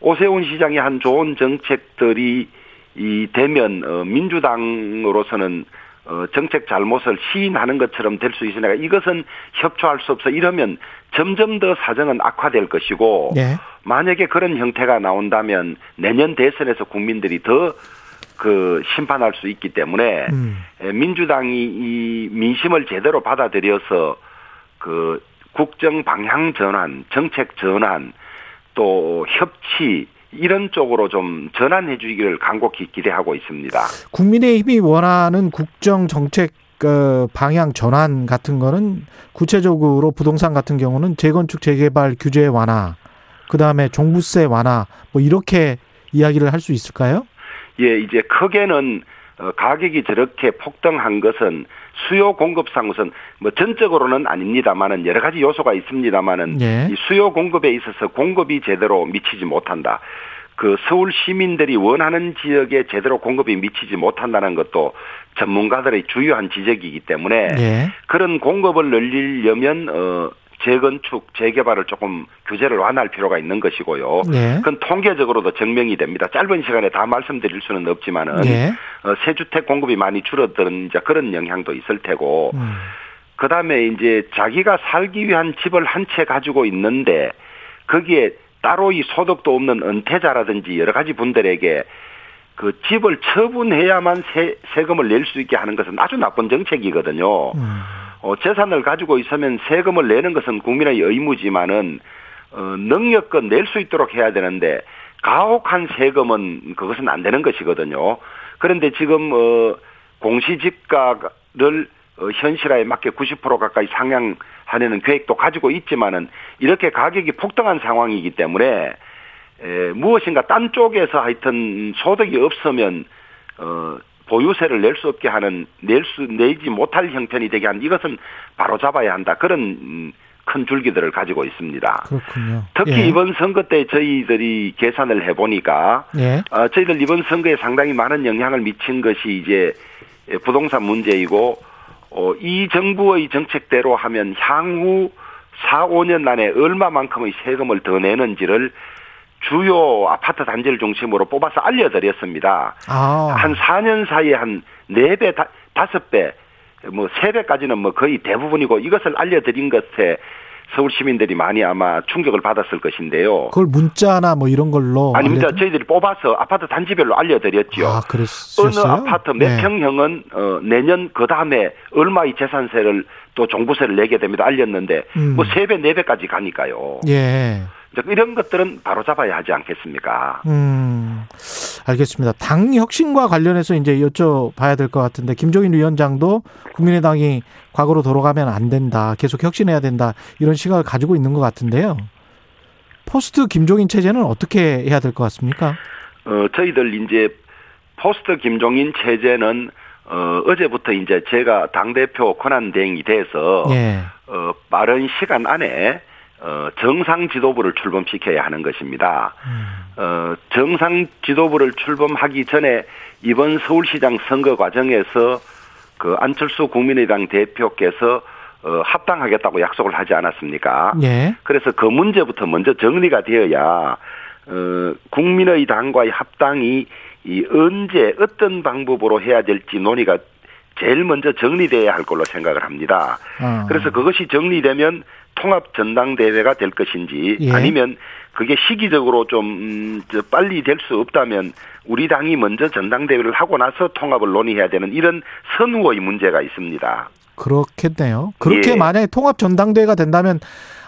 오세훈 시장이 한 좋은 정책들이 이 되면 어, 민주당으로서는 어, 정책 잘못을 시인하는 것처럼 될 수 있으니까 이것은 협조할 수 없어 이러면 점점 더 사정은 악화될 것이고 네. 만약에 그런 형태가 나온다면 내년 대선에서 국민들이 더 그 심판할 수 있기 때문에 음. 민주당이 이 민심을 제대로 받아들여서 그 국정 방향 전환, 정책 전환, 또 협치 이런 쪽으로 좀 전환해 주기를 간곡히 기대하고 있습니다. 국민의힘이 원하는 국정 정책 그 방향 전환 같은 거는 구체적으로 부동산 같은 경우는 재건축 재개발 규제 완화, 그 다음에 종부세 완화 뭐 이렇게 이야기를 할 수 있을까요? 예, 이제 크게는 어, 가격이 저렇게 폭등한 것은 수요 공급상 우선 뭐 전적으로는 아닙니다만은 여러 가지 요소가 있습니다만은 예. 이 수요 공급에 있어서 공급이 제대로 미치지 못한다. 그 서울 시민들이 원하는 지역에 제대로 공급이 미치지 못한다는 것도 전문가들의 주요한 지적이기 때문에 예. 그런 공급을 늘리려면 어 재건축, 재개발을 조금 규제를 완화할 필요가 있는 것이고요. 네. 그건 통계적으로도 증명이 됩니다. 짧은 시간에 다 말씀드릴 수는 없지만은 네. 어, 세주택 공급이 많이 줄어드는 이제 그런 영향도 있을 테고. 음. 그다음에 이제 자기가 살기 위한 집을 한 채 가지고 있는데 거기에 따로 이 소득도 없는 은퇴자라든지 여러 가지 분들에게 그 집을 처분해야만 세, 세금을 낼 수 있게 하는 것은 아주 나쁜 정책이거든요. 음. 어, 재산을 가지고 있으면 세금을 내는 것은 국민의 의무지만은 어, 능력껏 낼 수 있도록 해야 되는데 가혹한 세금은 그것은 안 되는 것이거든요. 그런데 지금 어, 공시지가를 어, 현실화에 맞게 90% 가까이 상향하려는 계획도 가지고 있지만은 이렇게 가격이 폭등한 상황이기 때문에 에, 무엇인가 딴 쪽에서 하여튼 소득이 없으면 어 보유세를 낼 수 없게 하는 낼 수 내지 못할 형편이 되게 하는 이것은 바로 잡아야 한다 그런 음, 큰 줄기들을 가지고 있습니다. 그렇군요. 특히 예. 이번 선거 때 저희들이 계산을 해보니까 예. 어, 저희들 이번 선거에 상당히 많은 영향을 미친 것이 이제 부동산 문제이고 어, 이 정부의 정책대로 하면 향후 4, 5년 안에 얼마만큼의 세금을 더 내는지를 주요 아파트 단지를 중심으로 뽑아서 알려드렸습니다. 아. 한 4년 사이에 한 4배, 5배, 뭐 3배까지는 뭐 거의 대부분이고 이것을 알려드린 것에 서울 시민들이 많이 아마 충격을 받았을 것인데요. 그걸 문자나 뭐 이런 걸로 아니 문자 저희들이 뽑아서 아파트 단지별로 알려드렸죠. 아, 그랬어요? 어느 아파트 몇 네. 평형은 어, 내년 그 다음에 얼마의 재산세를 또 종부세를 내게 됩니다. 알렸는데 음. 뭐3배 4배까지 가니까요. 예. 이런 것들은 바로 잡아야 하지 않겠습니까? 음, 알겠습니다. 당 혁신과 관련해서 이제 여쭤봐야 될 것 같은데 김종인 위원장도 국민의당이 과거로 돌아가면 안 된다, 계속 혁신해야 된다 이런 시각을 가지고 있는 것 같은데요. 포스트 김종인 체제는 어떻게 해야 될 것 같습니까? 어, 저희들 이제 포스트 김종인 체제는 어, 어제부터 이제 제가 당대표 권한 대행이 돼서 예. 어, 빠른 시간 안에 어, 정상 지도부를 출범시켜야 하는 것입니다. 음. 어, 정상 지도부를 출범하기 전에 이번 서울시장 선거 과정에서 그 안철수 국민의당 대표께서 어, 합당하겠다고 약속을 하지 않았습니까? 예. 그래서 그 문제부터 먼저 정리가 되어야 어, 국민의당과의 합당이 이 언제 어떤 방법으로 해야 될지 논의가 제일 먼저 정리돼야 할 걸로 생각을 합니다. 아. 그래서 그것이 정리되면 통합 전당대회가 될 것인지 예. 아니면 그게 시기적으로 좀 음, 빨리 될 수 없다면 우리 당이 먼저 전당대회를 하고 나서 통합을 논의해야 되는 이런 선후의 문제가 있습니다. 그렇겠네요. 그렇게 예. 만약에 통합 전당대회가 된다면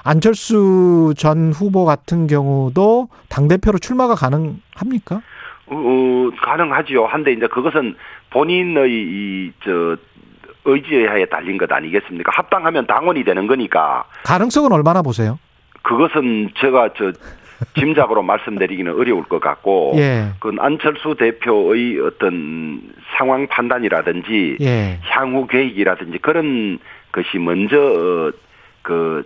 안철수 전 후보 같은 경우도 당 대표로 출마가 가능합니까? 어, 어, 가능하지요. 한데 이제 그것은 본인의 이 저 의지에 달린 것 아니겠습니까? 합당하면 당원이 되는 거니까. 가능성은 얼마나 보세요? 그것은 제가 저 짐작으로 말씀드리기는 어려울 것 같고, 예. 그 안철수 대표의 어떤 상황 판단이라든지 예. 향후 계획이라든지 그런 것이 먼저 어, 그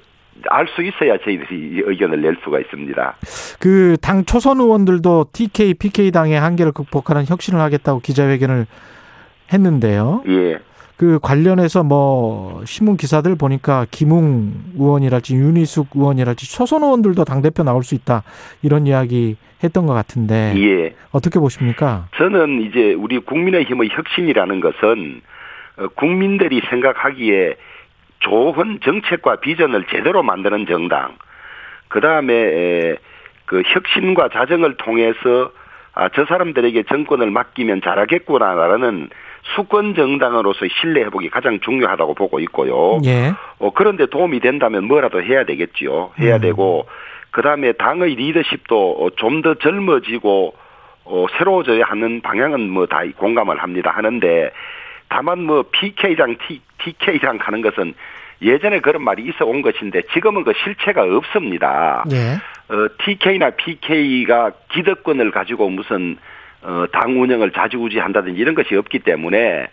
알 수 있어야 저희들이 의견을 낼 수가 있습니다. 그 당 초선 의원들도 TK, PK 당의 한계를 극복하는 혁신을 하겠다고 기자회견을 했는데요. 예. 그 관련해서 뭐 신문 기사들 보니까 김웅 의원이랄지 윤희숙 의원이랄지 초선 의원들도 당 대표 나올 수 있다 이런 이야기 했던 것 같은데 예. 어떻게 보십니까? 저는 이제 우리 국민의힘의 혁신이라는 것은 어, 국민들이 생각하기에 좋은 정책과 비전을 제대로 만드는 정당, 그 다음에 그 혁신과 자정을 통해서 아, 저 사람들에게 정권을 맡기면 잘하겠구나라는 수권 정당으로서의 신뢰 회복이 가장 중요하다고 보고 있고요. 예. 어, 그런데 도움이 된다면 뭐라도 해야 되겠지요. 해야 음. 되고 그다음에 당의 리더십도 어, 좀더 젊어지고 어, 새로워져야 하는 방향은 뭐 다 공감을 합니다. 하는데 다만 뭐 PK장 T, TK장 가는 것은 예전에 그런 말이 있어 온 것인데 지금은 그 실체가 없습니다. 예. 어, TK나 PK가 기득권을 가지고 무슨 어, 당 운영을 자주우지한다든지 이런 것이 없기 때문에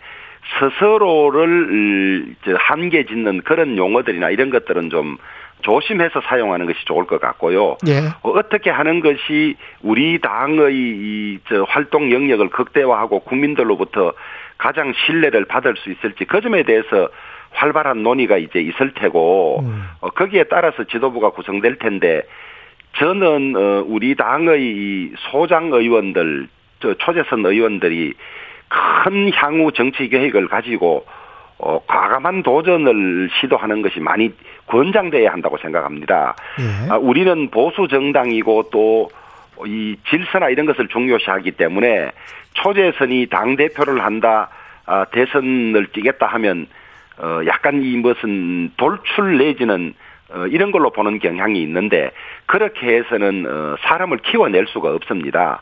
스스로를 한계 짓는 그런 용어들이나 이런 것들은 좀 조심해서 사용하는 것이 좋을 것 같고요. 예. 어, 떻게 하는 것이 우리 당의 이, 저 활동 영역을 극대화하고 국민들로부터 가장 신뢰를 받을 수 있을지 그 점에 대해서 활발한 논의가 이제 있을 테고 음. 어, 거기에 따라서 지도부가 구성될 텐데 저는 어, 우리 당의 소장 의원들 저 초재선 의원들이 큰 향후 정치 계획을 가지고 어, 과감한 도전을 시도하는 것이 많이 권장돼야 한다고 생각합니다. 예. 아, 우리는 보수 정당이고 또 이 질서나 이런 것을 중요시하기 때문에 초재선이 당 대표를 한다, 아, 대선을 뛰겠다 하면 어, 약간 이 무슨 돌출 내지는 어, 이런 걸로 보는 경향이 있는데 그렇게 해서는 어, 사람을 키워낼 수가 없습니다.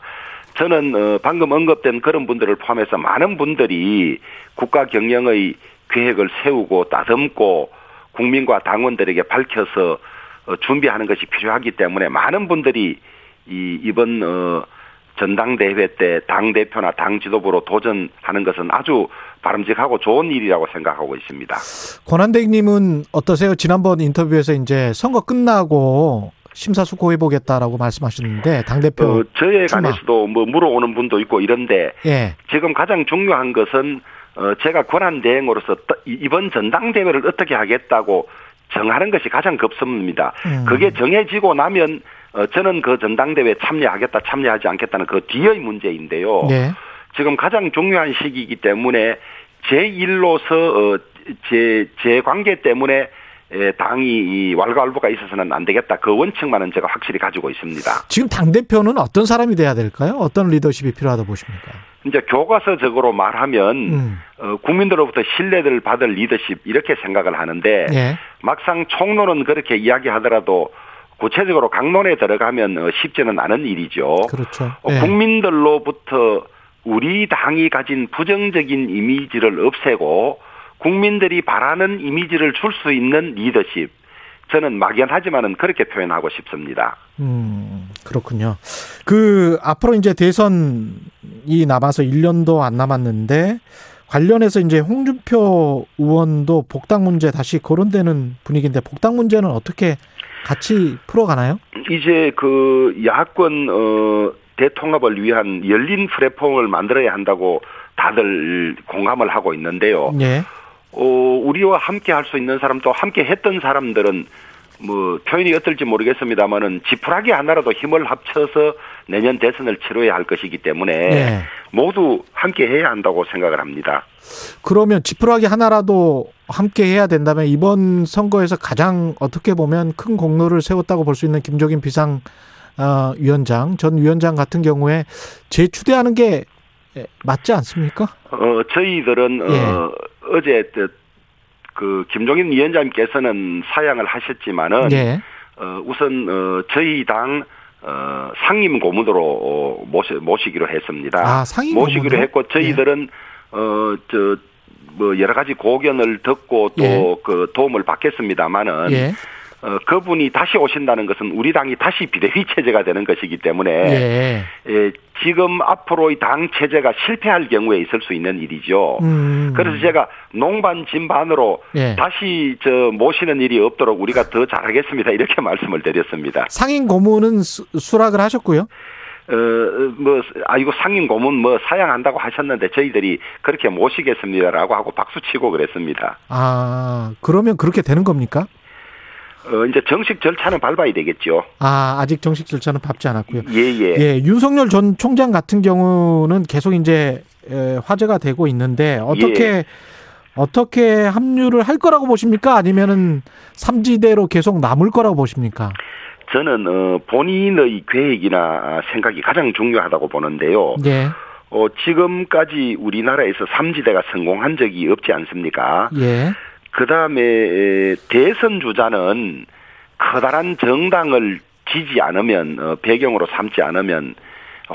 저는 어, 방금 언급된 그런 분들을 포함해서 많은 분들이 국가 경영의 계획을 세우고 따듬고 국민과 당원들에게 밝혀서 어, 준비하는 것이 필요하기 때문에 많은 분들이 이 이번 어 전당대회 때 당 대표나 당 지도부로 도전하는 것은 아주 바람직하고 좋은 일이라고 생각하고 있습니다. 권한대님은 어떠세요? 지난번 인터뷰에서 이제 선거 끝나고 심사숙고해 보겠다라고 말씀하셨는데 당 대표 어, 저에 관해서도 뭐 물어오는 분도 있고 이런데 예. 지금 가장 중요한 것은 어, 제가 권한 대행으로서 이번 전당대회를 어떻게 하겠다고 정하는 것이 가장 급습니다. 음. 그게 정해지고 나면 어, 저는 그 전당대회 참여하겠다 참여하지 않겠다는 그 뒤의 문제인데요. 예. 지금 가장 중요한 시기이기 때문에 제 일로서 어, 제, 제 관계 때문에 예, 당이 왈가왈부가 있어서는 안 되겠다. 그 원칙만은 제가 확실히 가지고 있습니다. 지금 당 대표는 어떤 사람이 돼야 될까요? 어떤 리더십이 필요하다 보십니까? 이제 교과서적으로 말하면 음. 어, 국민들로부터 신뢰를 받을 리더십 이렇게 생각을 하는데 예. 막상 총론은 그렇게 이야기하더라도 구체적으로 강론에 들어가면 어, 쉽지는 않은 일이죠. 그렇죠. 어, 예. 국민들로부터 우리 당이 가진 부정적인 이미지를 없애고 국민들이 바라는 이미지를 줄 수 있는 리더십. 저는 막연하지만은 그렇게 표현하고 싶습니다. 음, 그렇군요. 그, 앞으로 이제 대선이 남아서 1년도 안 남았는데, 관련해서 이제 홍준표 의원도 복당 문제 다시 거론되는 분위기인데, 복당 문제는 어떻게 같이 풀어가나요? 이제 그 야권, 어, 대통합을 위한 열린 플랫폼을 만들어야 한다고 다들 공감을 하고 있는데요. 예. 어, 우리와 함께 할 수 있는 사람 또 함께 했던 사람들은 뭐 표현이 어떨지 모르겠습니다만은 지푸라기 하나라도 힘을 합쳐서 내년 대선을 치러야 할 것이기 때문에 네. 모두 함께 해야 한다고 생각을 합니다. 그러면 지푸라기 하나라도 함께 해야 된다면 이번 선거에서 가장 어떻게 보면 큰 공로를 세웠다고 볼 수 있는 김종인 비상 어, 위원장 전 위원장 같은 경우에 재추대하는 게 맞지 않습니까? 어 저희들은 어, 예. 어, 어제 그 김종인 위원장께서는 사양을 하셨지만은 예. 어, 우선 어, 저희 당 어, 상임 고문으로 어, 모시, 모시기로 했습니다. 아, 상임 모시기로? 했고 저희들은 예. 어저 뭐 여러 가지 고견을 듣고 또그 예. 도움을 받겠습니다만은 예. 어, 그분이 다시 오신다는 것은 우리 당이 다시 비대위 체제가 되는 것이기 때문에 예. 예, 지금 앞으로 이당 체제가 실패할 경우에 있을 수 있는 일이죠. 음. 그래서 제가 농반 진반으로 예. 다시 저 모시는 일이 없도록 우리가 더 잘하겠습니다. 이렇게 말씀을 드렸습니다. 상임 고문은 수, 수락을 하셨고요. 어, 뭐, 아, 이거 상임 고문 뭐 사양한다고 하셨는데 저희들이 그렇게 모시겠습니다라고 하고 박수 치고 그랬습니다. 아, 그러면 그렇게 되는 겁니까? 어, 이제 정식 절차는 밟아야 되겠죠. 아, 아직 정식 절차는 밟지 않았고요. 예, 예. 예, 윤석열 전 총장 같은 경우는 계속 이제 화제가 되고 있는데 어떻게 예. 어떻게 합류를 할 거라고 보십니까? 아니면은 삼지대로 계속 남을 거라고 보십니까? 저는 어, 본인의 계획이나 생각이 가장 중요하다고 보는데요. 예. 어, 지금까지 우리나라에서 삼지대가 성공한 적이 없지 않습니까? 예. 그 다음에 대선 주자는 커다란 정당을 지지 않으면 어, 배경으로 삼지 않으면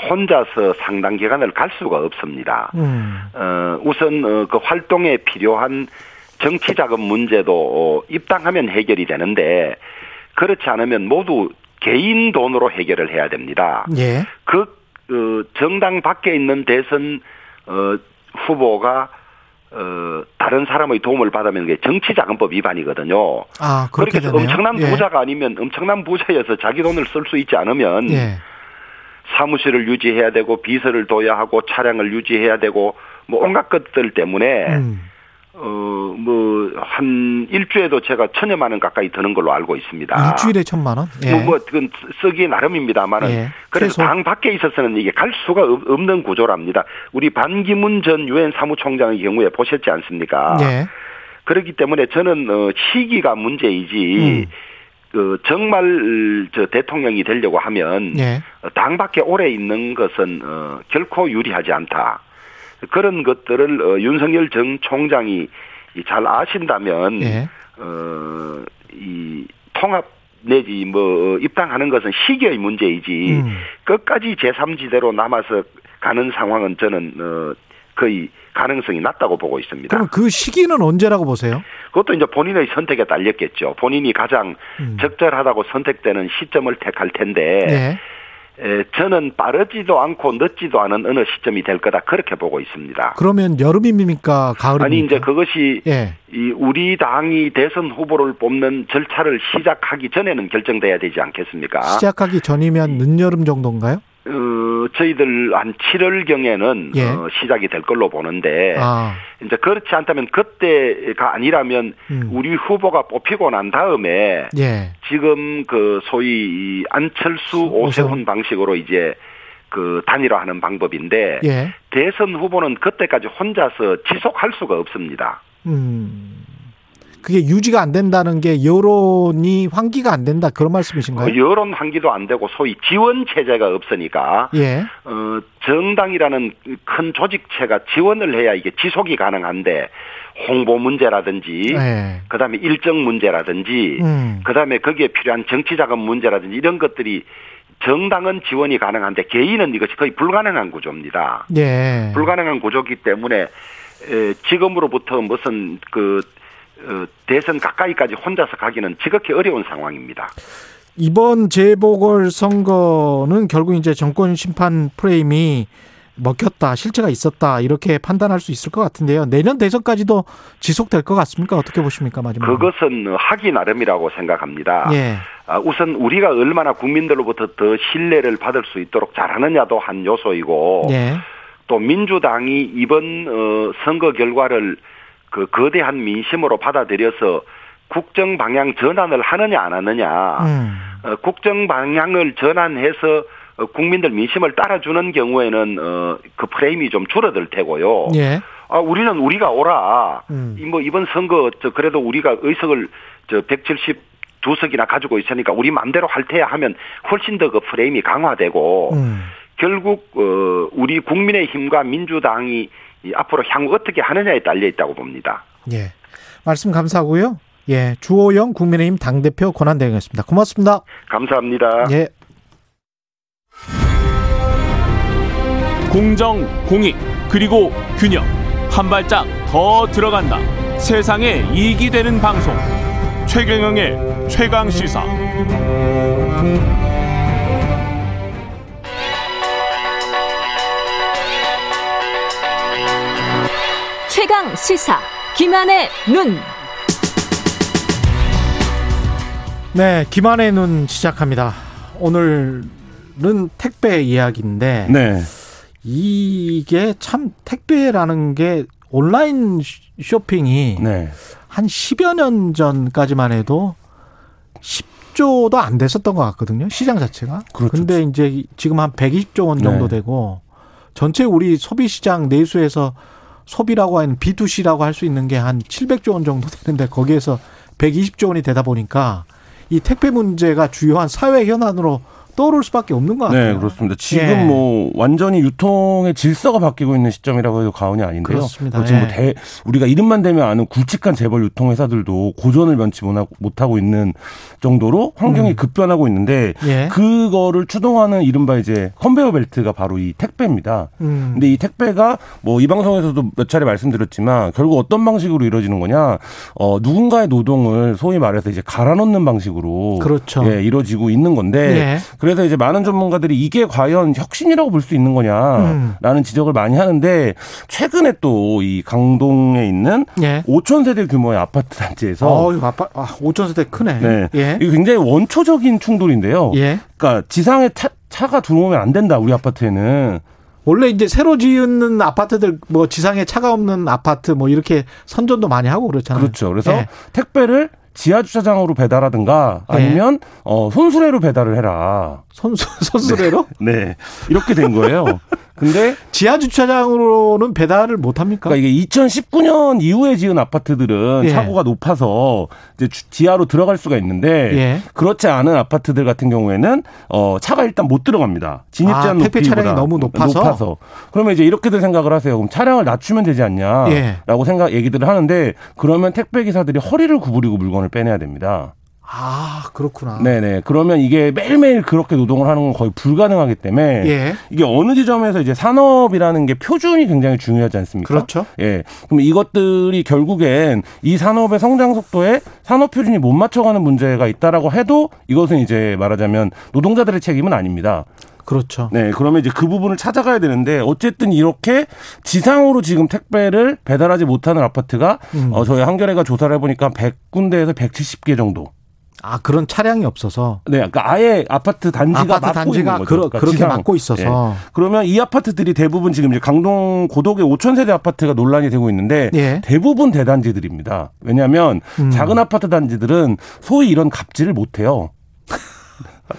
혼자서 상당 기간을 갈 수가 없습니다. 음. 어, 우선 어, 그 활동에 필요한 정치 자금 문제도 어, 입당하면 해결이 되는데 그렇지 않으면 모두 개인 돈으로 해결을 해야 됩니다. 예. 그 어, 정당 밖에 있는 대선 어, 후보가 어, 다른 사람의 도움을 받으면 게 정치자금법 위반이거든요. 아, 그렇게 그렇게 엄청난 예. 부자가 아니면 엄청난 부자여서 자기 돈을 쓸 수 있지 않으면 예. 사무실을 유지해야 되고 비서를 둬야 하고 차량을 유지해야 되고 뭐 온갖 것들 때문에 음. 어, 뭐, 한 일주에도 제가 천여만 원 가까이 드는 걸로 알고 있습니다. 일주일에 천만 원? 예. 뭐, 뭐, 그건 쓰기 나름입니다만은. 예. 그래서 최소. 당 밖에 있어서는 이게 갈 수가 없는 구조랍니다. 우리 반기문 전 유엔 사무총장의 경우에 보셨지 않습니까? 예. 그렇기 때문에 저는, 어, 시기가 문제이지, 음. 그 정말 저 대통령이 되려고 하면 예. 당 밖에 오래 있는 것은 어 결코 유리하지 않다. 그런 것들을 어, 윤석열 전 총장이 잘 아신다면 예. 어 이 통합 내지 뭐 입당하는 것은 시기의 문제이지 음. 끝까지 제3지대로 남아서 가는 상황은 저는 어 거의 가능성이 낮다고 보고 있습니다. 그럼 그 시기는 언제라고 보세요? 그것도 이제 본인의 선택에 달렸겠죠. 본인이 가장 음. 적절하다고 선택되는 시점을 택할 텐데 네. 에, 저는 빠르지도 않고 늦지도 않은 어느 시점이 될 거다 그렇게 보고 있습니다. 그러면 여름입니까 가을입니까? 아니 이제 그것이 예. 이 우리 당이 대선 후보를 뽑는 절차를 시작하기 전에는 결정돼야 되지 않겠습니까? 시작하기 전이면 늦여름 정도인가요? 어, 저희들 한 7월 경에는 예. 어, 시작이 될 걸로 보는데 아. 이제 그렇지 않다면 그때가 아니라면 음. 우리 후보가 뽑히고 난 다음에 예. 지금 그 소위 안철수 오세훈 방식으로 이제 그 단일화하는 방법인데 예. 대선 후보는 그때까지 혼자서 지속할 수가 없습니다. 음. 그게 유지가 안 된다는 게 여론이 환기가 안 된다 그런 말씀이신가요? 어, 여론 환기도 안 되고 소위 지원 체제가 없으니까 예. 어, 정당이라는 큰 조직체가 지원을 해야 이게 지속이 가능한데 홍보 문제라든지 예. 그다음에 일정 문제라든지 음. 그다음에 거기에 필요한 정치 자금 문제라든지 이런 것들이 정당은 지원이 가능한데 개인은 이것이 거의 불가능한 구조입니다. 예. 불가능한 구조기 때문에 에, 지금으로부터 무슨 그 어, 대선 가까이까지 혼자서 가기는 지극히 어려운 상황입니다. 이번 재보궐 선거는 결국 이제 정권 심판 프레임이 먹혔다, 실체가 있었다 이렇게 판단할 수 있을 것 같은데요. 내년 대선까지도 지속될 것 같습니까? 어떻게 보십니까, 마지막? 그것은 하기 나름이라고 생각합니다. 예. 아, 우선 우리가 얼마나 국민들로부터 더 신뢰를 받을 수 있도록 잘하느냐도 한 요소이고, 예. 또 민주당이 이번 어, 선거 결과를 그 거대한 민심으로 받아들여서 국정 방향 전환을 하느냐 안 하느냐. 음. 어, 국정 방향을 전환해서 어, 국민들 민심을 따라주는 경우에는 어, 그 프레임이 좀 줄어들 테고요. 예. 아, 우리는 우리가 오라. 음. 뭐 이번 선거 저 그래도 우리가 의석을 저 170. 두 석이나 가지고 있으니까 우리 마음대로 할 테야 하면 훨씬 더 그 프레임이 강화되고 음. 결국 어 우리 국민의 힘과 민주당이 앞으로 향후 어떻게 하느냐에 딸려 있다고 봅니다. 예. 말씀 감사하고요. 예. 주호영 국민의힘 당대표 권한대행이었습니다. 고맙습니다. 감사합니다. 예. 공정, 공익, 그리고 균형. 한 발짝 더 들어간다. 세상에 이익이 되는 방송. 최경영의 최강 시사. 최강 시사. 김한의 눈. 네, 김한의 눈 시작합니다. 오늘은 택배 이야기인데. 네. 이게 참 택배라는 게 온라인 쇼핑이 네. 한 10여 년 전까지만 해도 10조도 안 됐었던 것 같거든요. 시장 자체가. 그렇죠. 근데 이제 지금 한 120조 원 정도 네. 되고 전체 우리 소비 시장 내수에서 소비라고 하는 B2C라고 할 수 있는 게 한 700조 원 정도 되는데 거기에서 120조 원이 되다 보니까 이 택배 문제가 주요한 사회 현안으로 떠오를 수밖에 없는 것 같아요. 네, 그렇습니다. 지금 예. 뭐 완전히 유통의 질서가 바뀌고 있는 시점이라고 해도 과언이 아닌데요. 그렇습니다. 지금 뭐 예. 대, 우리가 이름만 대면 아는 굵직한 재벌 유통 회사들도 고전을 면치 못하고 있는 정도로 환경이 음. 급변하고 있는데 예. 그거를 추동하는 이른바 이제 컨베어 벨트가 바로 이 택배입니다. 음. 근데 이 택배가 뭐 이 방송에서도 몇 차례 말씀드렸지만 결국 어떤 방식으로 이루어지는 거냐? 어 누군가의 노동을 소위 말해서 이제 갈아 넣는 방식으로 그렇죠. 예, 이루어지고 있는 건데 예. 그래서 이제 많은 전문가들이 이게 과연 혁신이라고 볼 수 있는 거냐라는 음. 지적을 많이 하는데 최근에 또 이 강동에 있는 예. 5천 세대 규모의 아파트 단지에서 어, 아파, 아, 5천 세대 크네. 네. 예. 이게 굉장히 원초적인 충돌인데요. 예. 그러니까 지상에 차, 차가 들어오면 안 된다. 우리 아파트에는. 원래 이제 새로 지은 아파트들 뭐 지상에 차가 없는 아파트 뭐 이렇게 선전도 많이 하고 그렇잖아요. 그렇죠. 그래서 예. 택배를 지하 주차장으로 배달하든가 네. 아니면 네. 어 손수레로 배달을 해라. 손수 손수레로? 네. 네. 이렇게 된 거예요. 근데 지하 주차장으로는 배달을 못 합니까? 그러니까 이게 2019년 이후에 지은 아파트들은 예. 차고가 높아서 이제 지하로 들어갈 수가 있는데 예. 그렇지 않은 아파트들 같은 경우에는 어 차가 일단 못 들어갑니다. 진입 제한 아, 높이 차량이 너무 높아서? 높아서. 그러면 이제 이렇게들 생각을 하세요. 그럼 차량을 낮추면 되지 않냐라고 예. 생각 얘기들을 하는데 그러면 택배 기사들이 허리를 구부리고 물건을 빼내야 됩니다. 아, 그렇구나. 네네. 그러면 이게 매일매일 그렇게 노동을 하는 건 거의 불가능하기 때문에 예. 이게 어느 지점에서 이제 산업이라는 게 표준이 굉장히 중요하지 않습니까? 그렇죠. 예. 그럼 이것들이 결국엔 이 산업의 성장 속도에 산업 표준이 못 맞춰가는 문제가 있다라고 해도 이것은 이제 말하자면 노동자들의 책임은 아닙니다. 그렇죠. 네, 그러면 이제 그 부분을 찾아가야 되는데 어쨌든 이렇게 지상으로 지금 택배를 배달하지 못하는 아파트가 음. 어, 저희 한겨레가 조사를 해보니까 100군데에서 170개 정도 아 그런 차량이 없어서. 네, 그러니까 아예 아파트 단지가 아파트 단지가 그러, 그러니까 그렇게 막고 있어서. 네. 그러면 이 아파트들이 대부분 지금 이제 강동 고독의 5천 세대 아파트가 논란이 되고 있는데 예. 대부분 대단지들입니다. 왜냐하면 음. 작은 아파트 단지들은 소위 이런 갑질을 못 해요.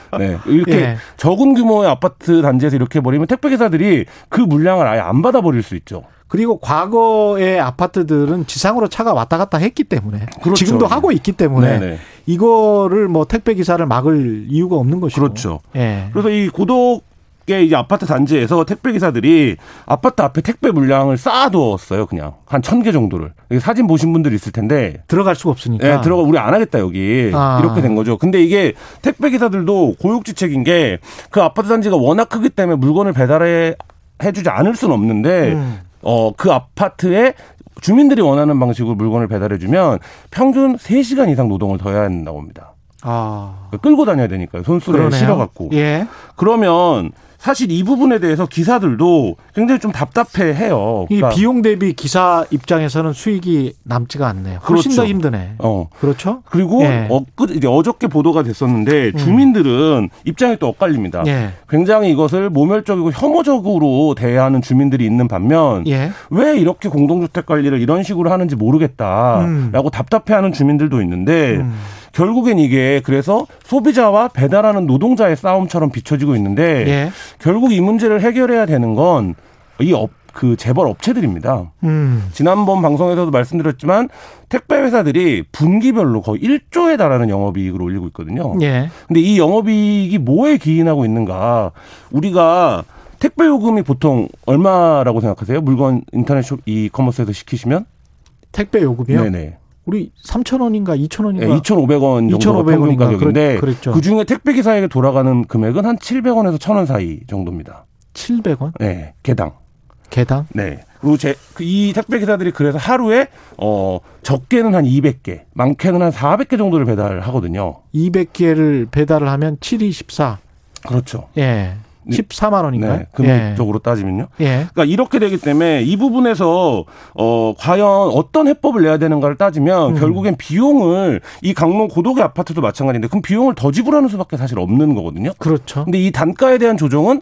네. 이렇게 예. 적은 규모의 아파트 단지에서 이렇게 버리면 택배 기사들이 그 물량을 아예 안 받아 버릴 수 있죠. 그리고 과거의 아파트들은 지상으로 차가 왔다 갔다 했기 때문에 그렇죠. 지금도 하고 있기 때문에 네네. 이거를 뭐 택배 기사를 막을 이유가 없는 것이고 그렇죠. 예. 그래서 이 고독 의 이제 아파트 단지에서 택배 기사들이 아파트 앞에 택배 물량을 쌓아두었어요. 그냥 한 천 개 정도를. 사진 보신 분들 있을 텐데 들어갈 수가 없으니까. 네, 들어가 우리 안 하겠다 여기 아. 이렇게 된 거죠. 근데 이게 택배 기사들도 고육지책인 게 그 아파트 단지가 워낙 크기 때문에 물건을 배달해 해주지 않을 수는 없는데 음. 어, 그 아파트에 주민들이 원하는 방식으로 물건을 배달해주면 평균 3시간 이상 노동을 더 해야 한다고 합니다. 아. 끌고 다녀야 되니까요. 손수레 실어갖고. 예. 그러면 사실 이 부분에 대해서 기사들도 굉장히 좀 답답해해요. 그러니까 이 비용 대비 기사 입장에서는 수익이 남지가 않네요. 훨씬 그렇죠. 더 힘드네. 어. 그렇죠. 그리고 예. 어, 이제 어저께 보도가 됐었는데 음. 주민들은 입장이 또 엇갈립니다. 예. 굉장히 이것을 모멸적이고 혐오적으로 대하는 주민들이 있는 반면 예. 왜 이렇게 공동주택 관리를 이런 식으로 하는지 모르겠다라고 음. 답답해하는 주민들도 있는데. 음. 결국엔 이게 그래서 소비자와 배달하는 노동자의 싸움처럼 비춰지고 있는데 예. 결국 이 문제를 해결해야 되는 건 이 업, 그 재벌 업체들입니다. 음. 지난번 방송에서도 말씀드렸지만 택배 회사들이 분기별로 거의 1조에 달하는 영업이익을 올리고 있거든요. 예. 근데 이 영업이익이 뭐에 기인하고 있는가? 우리가 택배 요금이 보통 얼마라고 생각하세요? 물건 인터넷 쇼 이커머스에서 시키시면? 택배 요금이요? 네네. 우리 3,000원인가 2,000원인가? 네, 2,500원 정도 평균 가격인데 그 중에 택배 기사에게 돌아가는 금액은 한 700원에서 1,000원 사이 정도입니다. 700원? 네, 개당. 개당? 네. 그리고 제, 그이 택배 기사들이 그래서 하루에, 어, 적게는 한 200개, 많게는 한 400개 정도를 배달하거든요. 200개를 배달을 하면 7, 24. 그렇죠. 예. 14만 원인가요? 네, 금액적으로 예. 따지면요. 예. 그러니까 이렇게 되기 때문에 이 부분에서 어 과연 어떤 해법을 내야 되는가를 따지면 음. 결국엔 비용을 이 강릉 고도의 아파트도 마찬가지인데 그럼 비용을 더 지불하는 수밖에 사실 없는 거거든요. 그렇죠. 근데 이 단가에 대한 조정은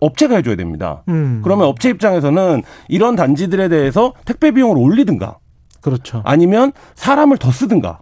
업체가 해줘야 됩니다. 음. 그러면 업체 입장에서는 이런 단지들에 대해서 택배 비용을 올리든가 그렇죠. 아니면 사람을 더 쓰든가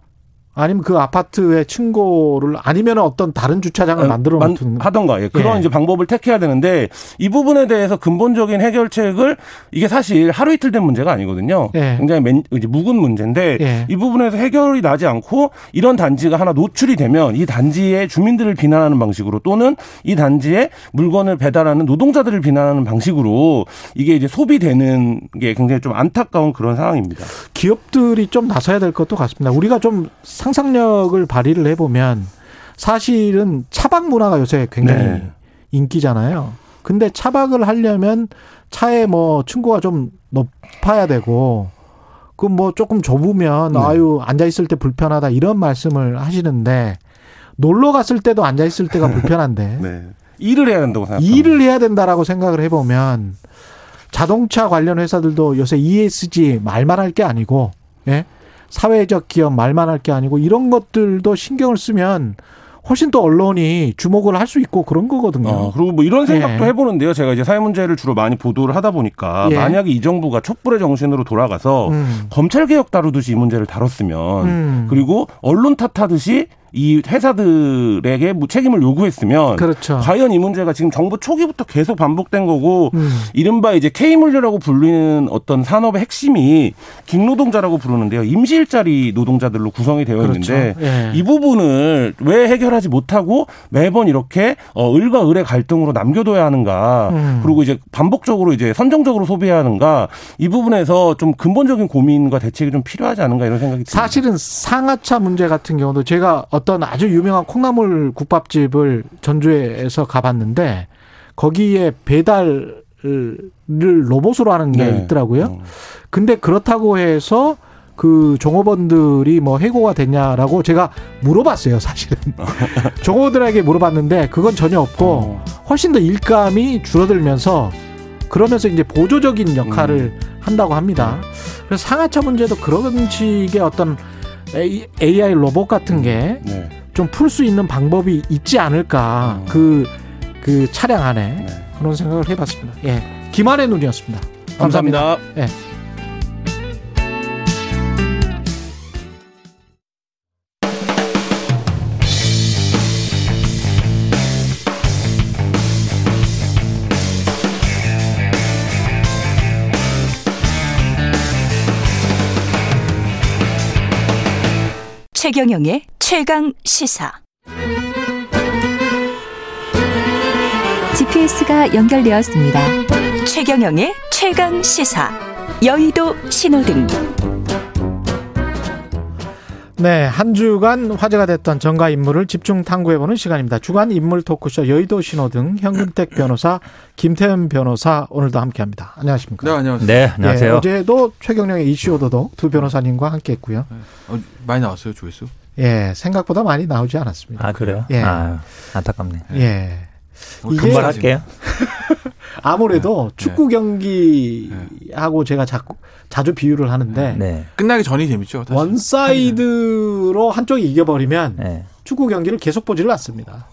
아니면 그 아파트의 층고를 아니면 어떤 다른 주차장을 어, 만들어 놓든 하던가 예. 그런 예. 이제 방법을 택해야 되는데 이 부분에 대해서 근본적인 해결책을 이게 사실 하루 이틀 된 문제가 아니거든요. 예. 굉장히 맨, 이제 묵은 문제인데 예. 이 부분에서 해결이 나지 않고 이런 단지가 하나 노출이 되면 이 단지의 주민들을 비난하는 방식으로 또는 이 단지에 물건을 배달하는 노동자들을 비난하는 방식으로 이게 이제 소비되는 게 굉장히 좀 안타까운 그런 상황입니다. 기업들이 좀 나서야 될 것도 같습니다. 우리가 좀 상상력을 발휘를 해보면 사실은 차박 문화가 요새 굉장히 네. 인기잖아요. 근데 차박을 하려면 차에 뭐 층고가 좀 높아야 되고 그 뭐 조금 좁으면 네. 아유 앉아 있을 때 불편하다 이런 말씀을 하시는데 놀러 갔을 때도 앉아 있을 때가 불편한데 네. 일을 해야 된다고 생각 일을 해야 된다라고 생각을 해보면 자동차 관련 회사들도 요새 ESG 말만 할 게 아니고 예 사회적 기업 말만 할 게 아니고 이런 것들도 신경을 쓰면 훨씬 더 언론이 주목을 할 수 있고 그런 거거든요. 어, 그리고 뭐 이런 생각도 예. 해보는데요. 제가 이제 사회 문제를 주로 많이 보도를 하다 보니까 예. 만약에 이 정부가 촛불의 정신으로 돌아가서 음. 검찰 개혁 다루듯이 이 문제를 다뤘으면 음. 그리고 언론 탓하듯이 이 회사들에게 뭐 책임을 요구했으면 그렇죠. 과연 이 문제가 지금 정부 초기부터 계속 반복된 거고 음. 이른바 이제 K물류라고 불리는 어떤 산업의 핵심이 긴노동자라고 부르는데요. 임시일자리 노동자들로 구성이 되어 그렇죠. 있는데 예. 이 부분을 왜 해결하지 못하고 매번 이렇게 어 을과 을의 갈등으로 남겨둬야 하는가 음. 그리고 이제 반복적으로 이제 선정적으로 소비해야 하는가 이 부분에서 좀 근본적인 고민과 대책이 좀 필요하지 않은가 이런 생각이 듭니다. 사실은 상하차 문제 같은 경우도 제가 어떤 아주 유명한 콩나물 국밥집을 전주에서 가봤는데 거기에 배달을 로봇으로 하는 게 네. 있더라고요. 어. 근데 그렇다고 해서 그 종업원들이 뭐 해고가 됐냐라고 제가 물어봤어요, 사실은. 종업원들에게 물어봤는데 그건 전혀 없고 어. 훨씬 더 일감이 줄어들면서 그러면서 이제 보조적인 역할을 음. 한다고 합니다. 그래서 상하차 문제도 그런 식의 어떤 AI 로봇 같은 게 좀 풀수 네. 있는 방법이 있지 않을까 그그 음. 그 차량 안에 네. 그런 생각을 해봤습니다. 예, 김한의 눈이었습니다. 감사합니다. 감사합니다. 예. 최경영의 최강 시사. GPS가 연결되었습니다. 최경영의 최강 시사. 여의도 신호등. 네, 한 주간 화제가 됐던 정가 인물을 집중 탐구해보는 시간입니다. 주간 인물 토크쇼 여의도 신호 등 현금택 변호사, 김태현 변호사 오늘도 함께합니다. 안녕하십니까? 네, 안녕하세요. 네, 안녕하세요. 네, 어제도 최경영의 이슈 오도독 두 변호사님과 함께했고요. 네. 어, 많이 나왔어요, 조회수? 예, 생각보다 많이 나오지 않았습니다. 아 그래요? 예, 아, 안타깝네. 예. 뭐 분발할게요. 아무래도 네. 축구 경기하고 제가 자꾸 자주 비유를 하는데 네. 끝나기 전이 재밌죠. 사실. one side로 한쪽이 이겨버리면 네. 축구 경기를 계속 보지를 않습니다.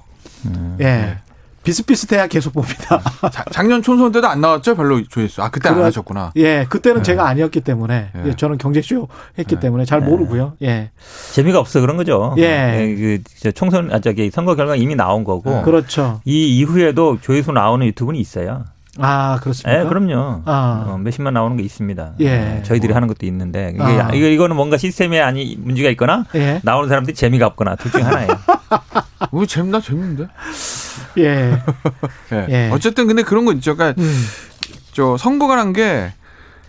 음. 예. 네. 비슷비슷해야 계속 봅니다. 자, 작년 총선 때도 안 나왔죠? 별로 조회수. 아, 그때 안 하셨구나. 예, 그때는 네. 제가 아니었기 때문에. 예. 저는 경제쇼 했기 네. 때문에 잘 네. 모르고요. 예. 재미가 없어 그런 거죠. 예. 예 그, 총선, 아, 저기 선거 결과 이미 나온 거고. 그렇죠. 이 이후에도 조회수 나오는 유튜브는 있어요. 아, 그렇습니까? 네, 그럼요. 아. 어, 몇십만 나오는 게 있습니다. 예. 저희들이 어. 하는 것도 있는데 이게 아. 이거 이거는 뭔가 시스템에 아니 문제가 있거나 예. 나오는 사람들이 재미가 없거나 둘 중 하나예요. 왜 재밌나 재밌는데? 예. 예. 예. 어쨌든 근데 그런 거 있죠. 그러니까 음. 저 선거가란 게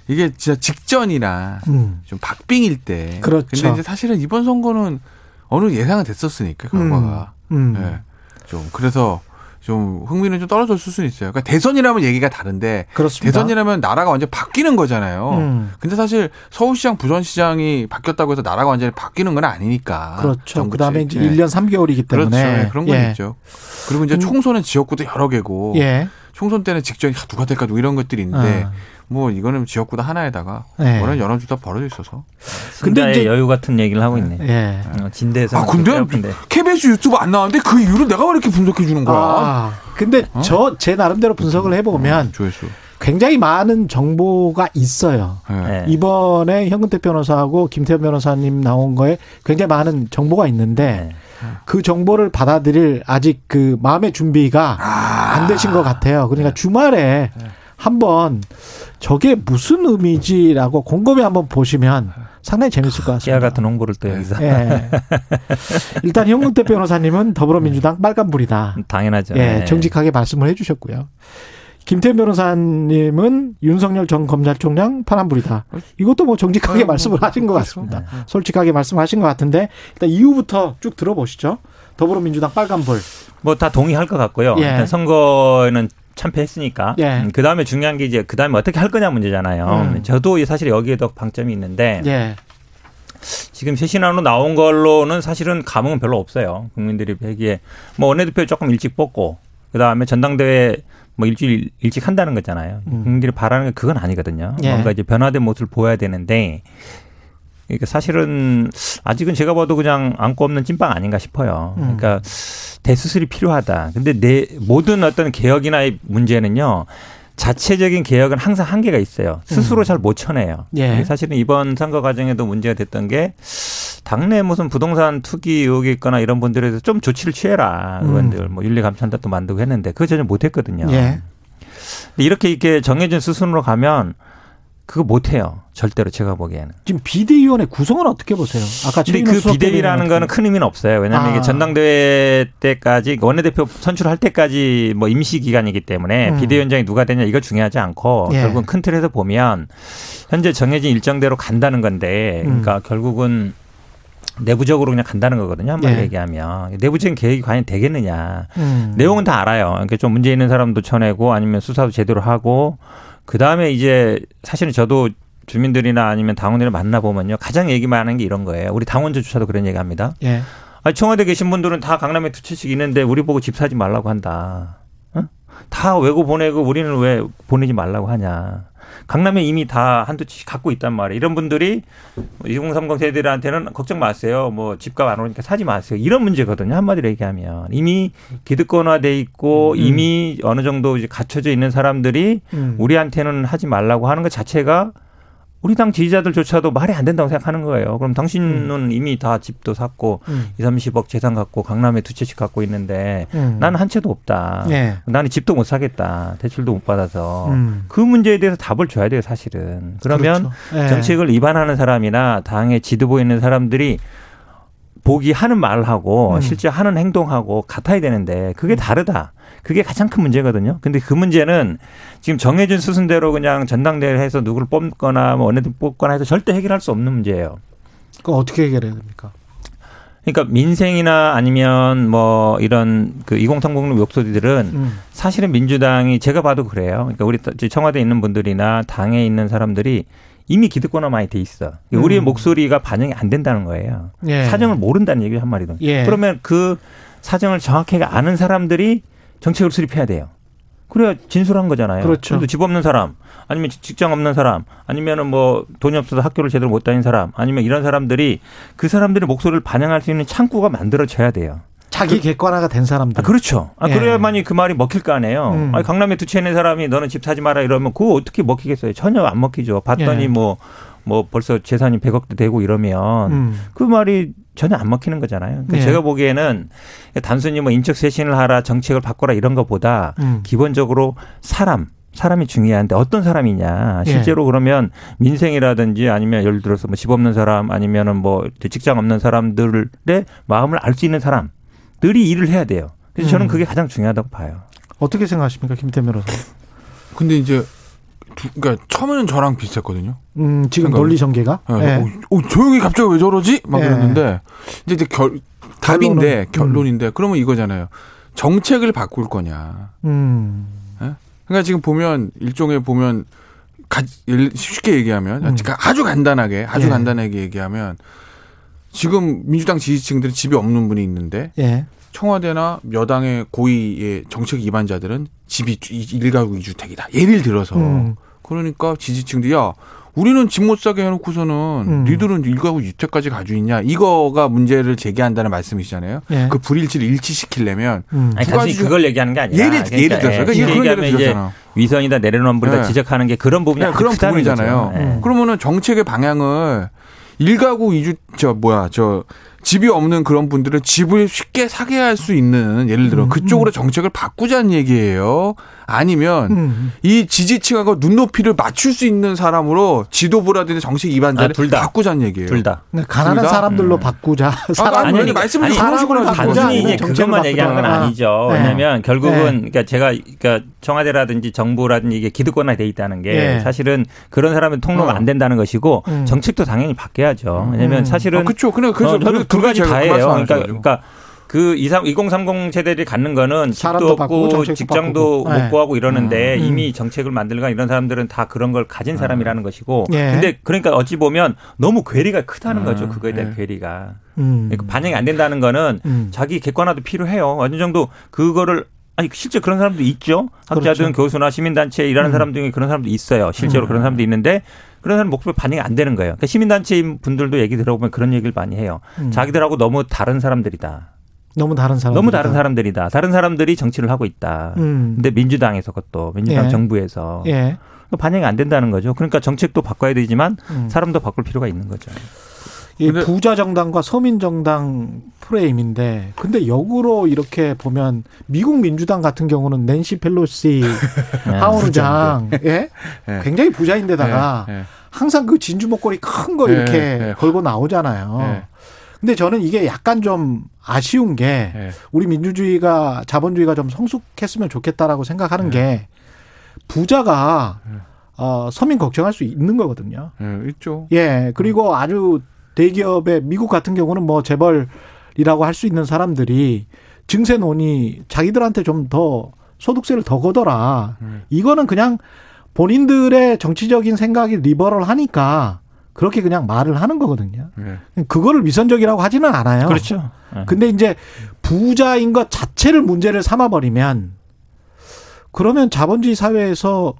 이게 진짜 직전이나 음. 좀 박빙일 때. 그렇죠. 근데 이제 사실은 이번 선거는 어느 예상은 됐었으니까 결과가. 음. 음. 예. 좀 그래서 좀 흥미는 좀 떨어졌을 수는 있어요. 그러니까 대선이라면 얘기가 다른데 그렇습니다. 대선이라면 나라가 완전 바뀌는 거잖아요. 음. 근데 사실 서울시장 부전시장이 바뀌었다고 해서 나라가 완전히 바뀌는 건 아니니까. 그렇죠. 그다음에 이제 네. 1년 3개월이기 때문에 그렇죠. 네, 그런 건 예. 있죠. 그리고 이제 음. 총선은 지역구도 여러 개고 예. 총선 때는 직전이 누가 될까 누 이런 것들이 있는데 아. 뭐 이거는 지역구도 하나에다가 네. 워낙 여론조사 벌어져 있어서. 근데 이제 여유 같은 얘기를 하고 있네. 예. 어, 진대에서. 아 근데 KBS 유튜브 안 나왔는데 그 이유를 내가 왜 이렇게 분석해 주는 거야? 아, 근데 어? 저제 나름대로 분석을 해보면 어, 조회수. 굉장히 많은 정보가 있어요. 네. 이번에 현근태 변호사하고 김태현 변호사님 나온 거에 굉장히 많은 정보가 있는데 네. 그 정보를 받아들일 아직 그 마음의 준비가 아. 안 되신 것 같아요. 그러니까 주말에 네. 한번 저게 무슨 의미지라고 곰곰이 한번 보시면 상당히 재밌을 것 같습니다. 깨알 같은 홍보를 또 여기서. 예. 일단 현근태 변호사님은 더불어민주당 빨간불이다. 당연하죠. 예, 네. 정직하게 말씀을 해주셨고요. 김태현 변호사님은 윤석열 전 검찰총장 파란불이다. 이것도 뭐 정직하게 말씀을 하신 것 같습니다. 솔직하게 말씀하신 것 같은데 일단 이후부터 쭉 들어보시죠. 더불어민주당 빨간불. 뭐 다 동의할 것 같고요. 예. 일단 선거에는 참패했으니까. 예. 그 다음에 중요한 게 이제 그 다음에 어떻게 할 거냐 문제잖아요. 음. 저도 사실 여기에도 방점이 있는데. 예. 지금 쇄신안으로 나온 걸로는 사실은 감흥은 별로 없어요. 국민들이 보기에 뭐 원내대표 조금 일찍 뽑고 그 다음에 전당대회 뭐 일주일 일찍 한다는 거잖아요. 음. 국민들이 바라는 게 그건 아니거든요. 예. 뭔가 이제 변화된 모습을 보여야 되는데 그러니까 사실은 아직은 제가 봐도 그냥 안고 없는 찐빵 아닌가 싶어요. 음. 그러니까 대수술이 필요하다. 근데 내 모든 어떤 개혁이나 문제는요. 자체적인 개혁은 항상 한계가 있어요. 스스로 음. 잘못 쳐내요. 예. 사실은 이번 선거 과정에도 문제가 됐던 게 당내 무슨 부동산 투기 의혹이 있거나 이런 분들에 대해서 좀 조치를 취해라. 음. 의원들 뭐 윤리 감찰단도 만들고 했는데 그거 전혀 못 했거든요. 예. 이렇게 이렇게 정해진 수순으로 가면 그거 못해요. 절대로 제가 보기에는. 지금 비대위원회 구성은 어떻게 보세요? 아까 근데 그 비대위라는 거는 큰 의미는 없어요. 왜냐하면 아. 이게 전당대회 때까지 원내대표 선출할 때까지 뭐 임시 기간이기 때문에 음. 비대위원장이 누가 되냐 이거 중요하지 않고 예. 결국은 큰 틀에서 보면 현재 정해진 일정대로 간다는 건데 그러니까 음. 결국은 내부적으로 그냥 간다는 거거든요. 한마디 예. 얘기하면 내부적인 계획이 과연 되겠느냐. 음. 내용은 다 알아요. 그러니까 좀 문제 있는 사람도 쳐내고 아니면 수사도 제대로 하고 그 다음에 이제 사실은 저도 주민들이나 아니면 당원들을 만나보면요. 가장 얘기 많은 게 이런 거예요. 우리 당원들조차도 그런 얘기 합니다. 예. 아니, 청와대 계신 분들은 다 강남에 두 채씩 있는데 우리 보고 집 사지 말라고 한다. 어? 다 외고 보내고 우리는 왜 보내지 말라고 하냐. 강남에 이미 다 한두 채씩 갖고 있단 말이에요. 이런 분들이 2030 세대들한테는 걱정 마세요. 뭐 집값 안 오르니까 사지 마세요. 이런 문제거든요. 한마디로 얘기하면 이미 기득권화돼 있고 음. 이미 어느 정도 이제 갖춰져 있는 사람들이 음. 우리한테는 하지 말라고 하는 것 자체가 우리 당 지지자들조차도 말이 안 된다고 생각하는 거예요. 그럼 당신은 음. 이미 다 집도 샀고 음. 2, 30억 재산 갖고 강남에 두 채씩 갖고 있는데 음. 나는 한 채도 없다. 네. 나는 집도 못 사겠다. 대출도 못 받아서 음. 그 문제에 대해서 답을 줘야 돼요, 사실은. 그러면 그렇죠. 네. 정책을 위반하는 사람이나 당의 지도부 에 있는 사람들이 보기 하는 말하고 음. 실제 하는 행동하고 같아야 되는데 그게 음. 다르다. 그게 가장 큰 문제거든요. 근데 그 문제는 지금 정해진 수순대로 그냥 전당대회를 해서 누구를 뽑거나 뭐 어느 들 뽑거나 해서 절대 해결할 수 없는 문제예요. 그 어떻게 해결해야 됩니까? 그러니까 민생이나 아니면 뭐 이런 그 2030 욕소리들은 음. 사실은 민주당이 제가 봐도 그래요. 그러니까 우리 청와대에 있는 분들이나 당에 있는 사람들이 이미 기득권화 많이 돼 있어. 음. 우리의 목소리가 반영이 안 된다는 거예요. 예. 사정을 모른다는 얘기 한 마리도. 예. 그러면 그 사정을 정확하게 아는 사람들이 정책을 수립해야 돼요. 그래야 진술한 거잖아요. 그렇죠. 집 없는 사람, 아니면 직장 없는 사람, 아니면은 뭐 돈이 없어서 학교를 제대로 못 다닌 사람, 아니면 이런 사람들이 그 사람들의 목소리를 반영할 수 있는 창구가 만들어져야 돼요. 자기 그, 객관화가 된 사람들. 아, 그렇죠. 아, 예. 그래야만이 그 말이 먹힐 거 아니에요. 음. 아니, 강남에 두채 있는 사람이 너는 집 사지 마라 이러면 그거 어떻게 먹히겠어요? 전혀 안 먹히죠. 봤더니 예. 뭐, 뭐 벌써 재산이 100억도 되고 이러면 음. 그 말이 전혀 안 먹히는 거잖아요. 그러니까 예. 제가 보기에는 단순히 뭐 인적 쇄신을 하라, 정책을 바꿔라 이런 것보다 음. 기본적으로 사람, 사람이 중요한데 어떤 사람이냐. 예. 실제로 예. 그러면 민생이라든지 아니면 예를 들어서 뭐 집 없는 사람 아니면은 뭐 직장 없는 사람들의 마음을 알 수 있는 사람. 들이 일을 해야 돼요. 그래서 저는 음. 그게 가장 중요하다고 봐요. 어떻게 생각하십니까, 김태 변호사? 근데 이제 두, 그러니까 처음에는 저랑 비슷했거든요. 음, 지금 생각은. 논리 전개가. 네. 네. 어, 어, 조용히 갑자기 왜 저러지? 막 네. 그랬는데 이제, 이제 결, 답인데 결론은, 결론인데 음. 그러면 이거잖아요. 정책을 바꿀 거냐. 음. 네? 그러니까 지금 보면 일종의 보면 가, 쉽게 얘기하면 음. 아주 간단하게 아주 예. 간단하게 얘기하면 지금 민주당 지지층들은 집이 없는 분이 있는데 예. 청와대나 여당의 고위의 정책 위반자들은 집이 일가구 이주택이다. 예를 들어서 음. 그러니까 지지층들이 야 우리는 집 못 사게 해놓고서는 음. 니들은 일가구 주택까지 가지고 있냐 이거가 문제를 제기한다는 말씀이시잖아요. 예. 그 불일치를 일치시키려면 음. 아니, 단순히 그걸 얘기하는 게 아니라 예를 그러니까 예를 들어서 그러니까 그런 예를 들었잖아. 위선이다 내려놓은 분이다 네. 지적하는 게 그런 부분이 네, 그런 부분이잖아요. 네. 그러면은 정책의 방향을 일가구 이주 저 뭐야 저 집이 없는 그런 분들은 집을 쉽게 사게 할 수 있는 예를 들어 음, 그쪽으로 음. 정책을 바꾸자는 얘기예요. 아니면 음. 이 지지층하고 눈높이를 맞출 수 있는 사람으로 지도부라든지 정책 위반자를 아, 바꾸자는 얘기예요. 둘 다. 네, 가난한 사람들로 음. 바꾸자. 사람 아니, 아니, 말씀을 그런 식으로 단순히 이제 그것만 얘기하는 건 아니죠. 네. 왜냐하면 결국은 네. 그러니까 제가 그러니까 청와대라든지 정부라든지 이게 기득권화 돼 있다는 게 네. 사실은 그런 사람은 통로가 어. 안 된다는 것이고 음. 정책도 당연히 바뀌어야죠. 왜냐하면 음. 사실은 아, 그렇죠. 그래 그래서 어, 두 가지 다예요. 그러니까, 그러니까 그2030 세대들이 갖는 거는 집도 없고 직장도 바꾸고. 못 네. 구하고 이러는데 음. 이미 정책을 만들거나 이런 사람들은 다 그런 걸 가진 사람이라는 것이고 예. 근데 그러니까 어찌 보면 너무 괴리가 크다는 거죠. 아, 그거에 대한 예. 괴리가. 음. 그러니까 반영이 안 된다는 거는 음. 자기 객관화도 필요해요. 어느 정도 그거를 아니 실제 그런 사람도 있죠. 학자든 그렇죠. 교수나 시민단체에 일하는 음. 사람 중에 그런 사람도 있어요. 실제로 음. 그런 사람도 있는데 그런 사람 목표 반영이 안 되는 거예요. 그러니까 시민단체인 분들도 얘기 들어보면 그런 얘기를 많이 해요. 음. 자기들하고 너무 다른 사람들이다. 너무 다른 사람 너무 다른 사람들이다. 다른 사람들이 정치를 하고 있다. 음. 근데 민주당에서 그것도 민주당 예. 정부에서 예. 반영이 안 된다는 거죠. 그러니까 정책도 바꿔야 되지만 음. 사람도 바꿀 필요가 있는 거죠. 이 부자 정당과 서민 정당 프레임인데 근데 역으로 이렇게 보면 미국 민주당 같은 경우는 낸시 펠로시 네. 하원의장 예? 네. 굉장히 부자인데다가 네. 항상 그 진주 목걸이 큰 거 이렇게 걸고 나오잖아요. 근데 저는 이게 약간 좀 아쉬운 게 네. 우리 민주주의가 자본주의가 좀 성숙했으면 좋겠다라고 생각하는 네. 게 부자가 네. 어, 서민 걱정할 수 있는 거거든요. 네, 있죠. 예. 그리고 아주 대기업의 미국 같은 경우는 뭐 재벌이라고 할 수 있는 사람들이 증세논이 자기들한테 좀 더 소득세를 더 걷어라. 네. 이거는 그냥 본인들의 정치적인 생각이 리버럴 하니까 그렇게 그냥 말을 하는 거거든요. 네. 그거를 위선적이라고 하지는 않아요. 그렇죠. 네. 근데 이제 부자인 것 자체를 문제를 삼아 버리면 그러면 자본주의 사회에서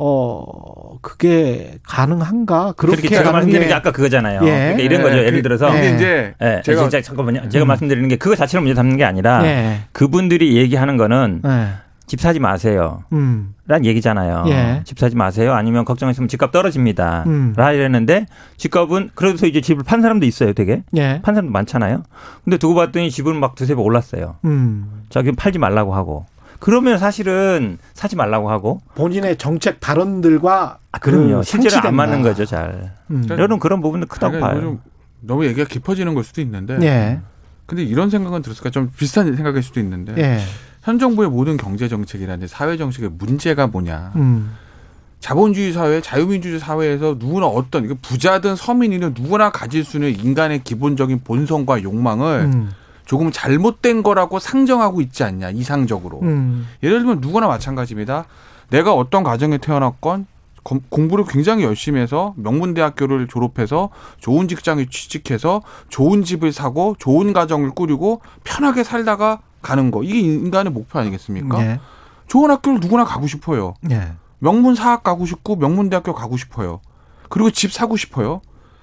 어 그게 가능한가? 그렇게 제가 말씀드린 게 아까 그거잖아요. 예. 그러니까 이런 거죠. 예를 들어서 예. 이제 예. 제가 잠깐만요. 제가 음. 말씀드리는 게 그거 자체를 문제 삼는 게 아니라 예. 그분들이 얘기하는 거는 예. 집 사지 마세요. 음. 란 얘기잖아요. 예. 집 사지 마세요. 아니면 걱정했으면 집값 떨어집니다. 음. 라 이랬는데 집값은 그래서 이제 집을 판 사람도 있어요, 되게. 예. 판 사람도 많잖아요. 근데 두고 봤더니 집은 막 두세 배 올랐어요. 음. 자기 팔지 말라고 하고. 그러면 사실은 사지 말라고 하고 본인의 정책 발언들과 아, 그럼요. 그 실제로 안 맞는 거죠, 잘. 음. 여러분 그런 부분도 크다고 봐요. 너무 얘기가 깊어지는 걸 수도 있는데. 예. 근데 이런 생각은 들었을까? 좀 비슷한 생각일 수도 있는데. 예. 현 정부의 모든 경제 정책이라든지 사회 정책의 문제가 뭐냐. 음. 자본주의 사회, 자유민주주의 사회에서 누구나 어떤 부자든 서민이든 누구나 가질 수 있는 인간의 기본적인 본성과 욕망을 음. 조금 잘못된 거라고 상정하고 있지 않냐 이상적으로. 음. 예를 들면 누구나 마찬가지입니다. 내가 어떤 가정에 태어났건 공부를 굉장히 열심히 해서 명문대학교를 졸업해서 좋은 직장에 취직해서 좋은 집을 사고 좋은 가정을 꾸리고 편하게 살다가 가는 거 이게 인간의 목표 아니겠습니까? 예. 좋은 학교를 누구나 가고 싶어요. 예. 명문 사학 가고 싶고 명문 대학교 가고 싶어요. 그리고 집 사고 싶어요.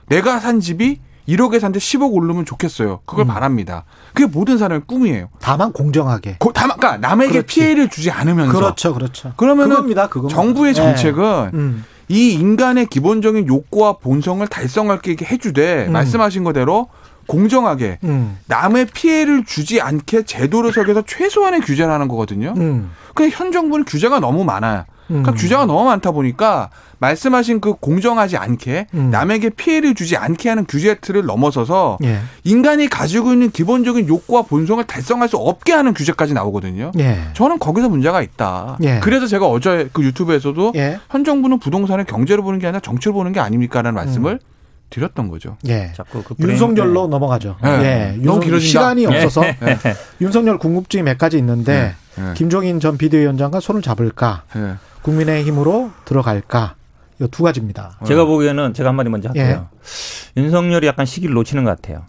내가 산 집이 1억에 산데 10억 오르면 좋겠어요. 그걸 음. 바랍니다. 그게 모든 사람의 꿈이에요. 다만 공정하게. 고, 다만 그러니까 남에게 그렇지. 피해를 주지 않으면서. 그렇죠, 그렇죠. 그러면은 그겁니다, 정부의 네. 정책은 네. 음. 이 인간의 기본적인 욕구와 본성을 달성할 게 해주되 음. 말씀하신 거대로 공정하게 음. 남의 피해를 주지 않게 제도를 설계해서 최소한의 규제를 하는 거거든요. 음. 근데 현 정부는 규제가 너무 많아요. 그러니까 음. 규제가 너무 많다 보니까 말씀하신 그 공정하지 않게 음. 남에게 피해를 주지 않게 하는 규제 틀을 넘어서서 예. 인간이 가지고 있는 기본적인 욕구와 본성을 달성할 수 없게 하는 규제까지 나오거든요. 예. 저는 거기서 문제가 있다. 예. 그래서 제가 어제 그 유튜브에서도 예. 현 정부는 부동산을 경제로 보는 게 아니라 정치로 보는 게 아닙니까라는 말씀을 음. 드렸던 거죠. 예. 자꾸 그 윤석열로 네. 넘어가죠. 네. 예. 너무 길어진다. 시간이 없어서 네. 윤석열 궁금증이 몇 가지 있는데 네. 김종인 전 비대위원장과 손을 잡을까? 국민의힘으로 들어갈까? 이 두 가지입니다. 제가 보기에는 제가 한마디 먼저 할게요. 예. 윤석열이 약간 시기를 놓치는 것 같아요.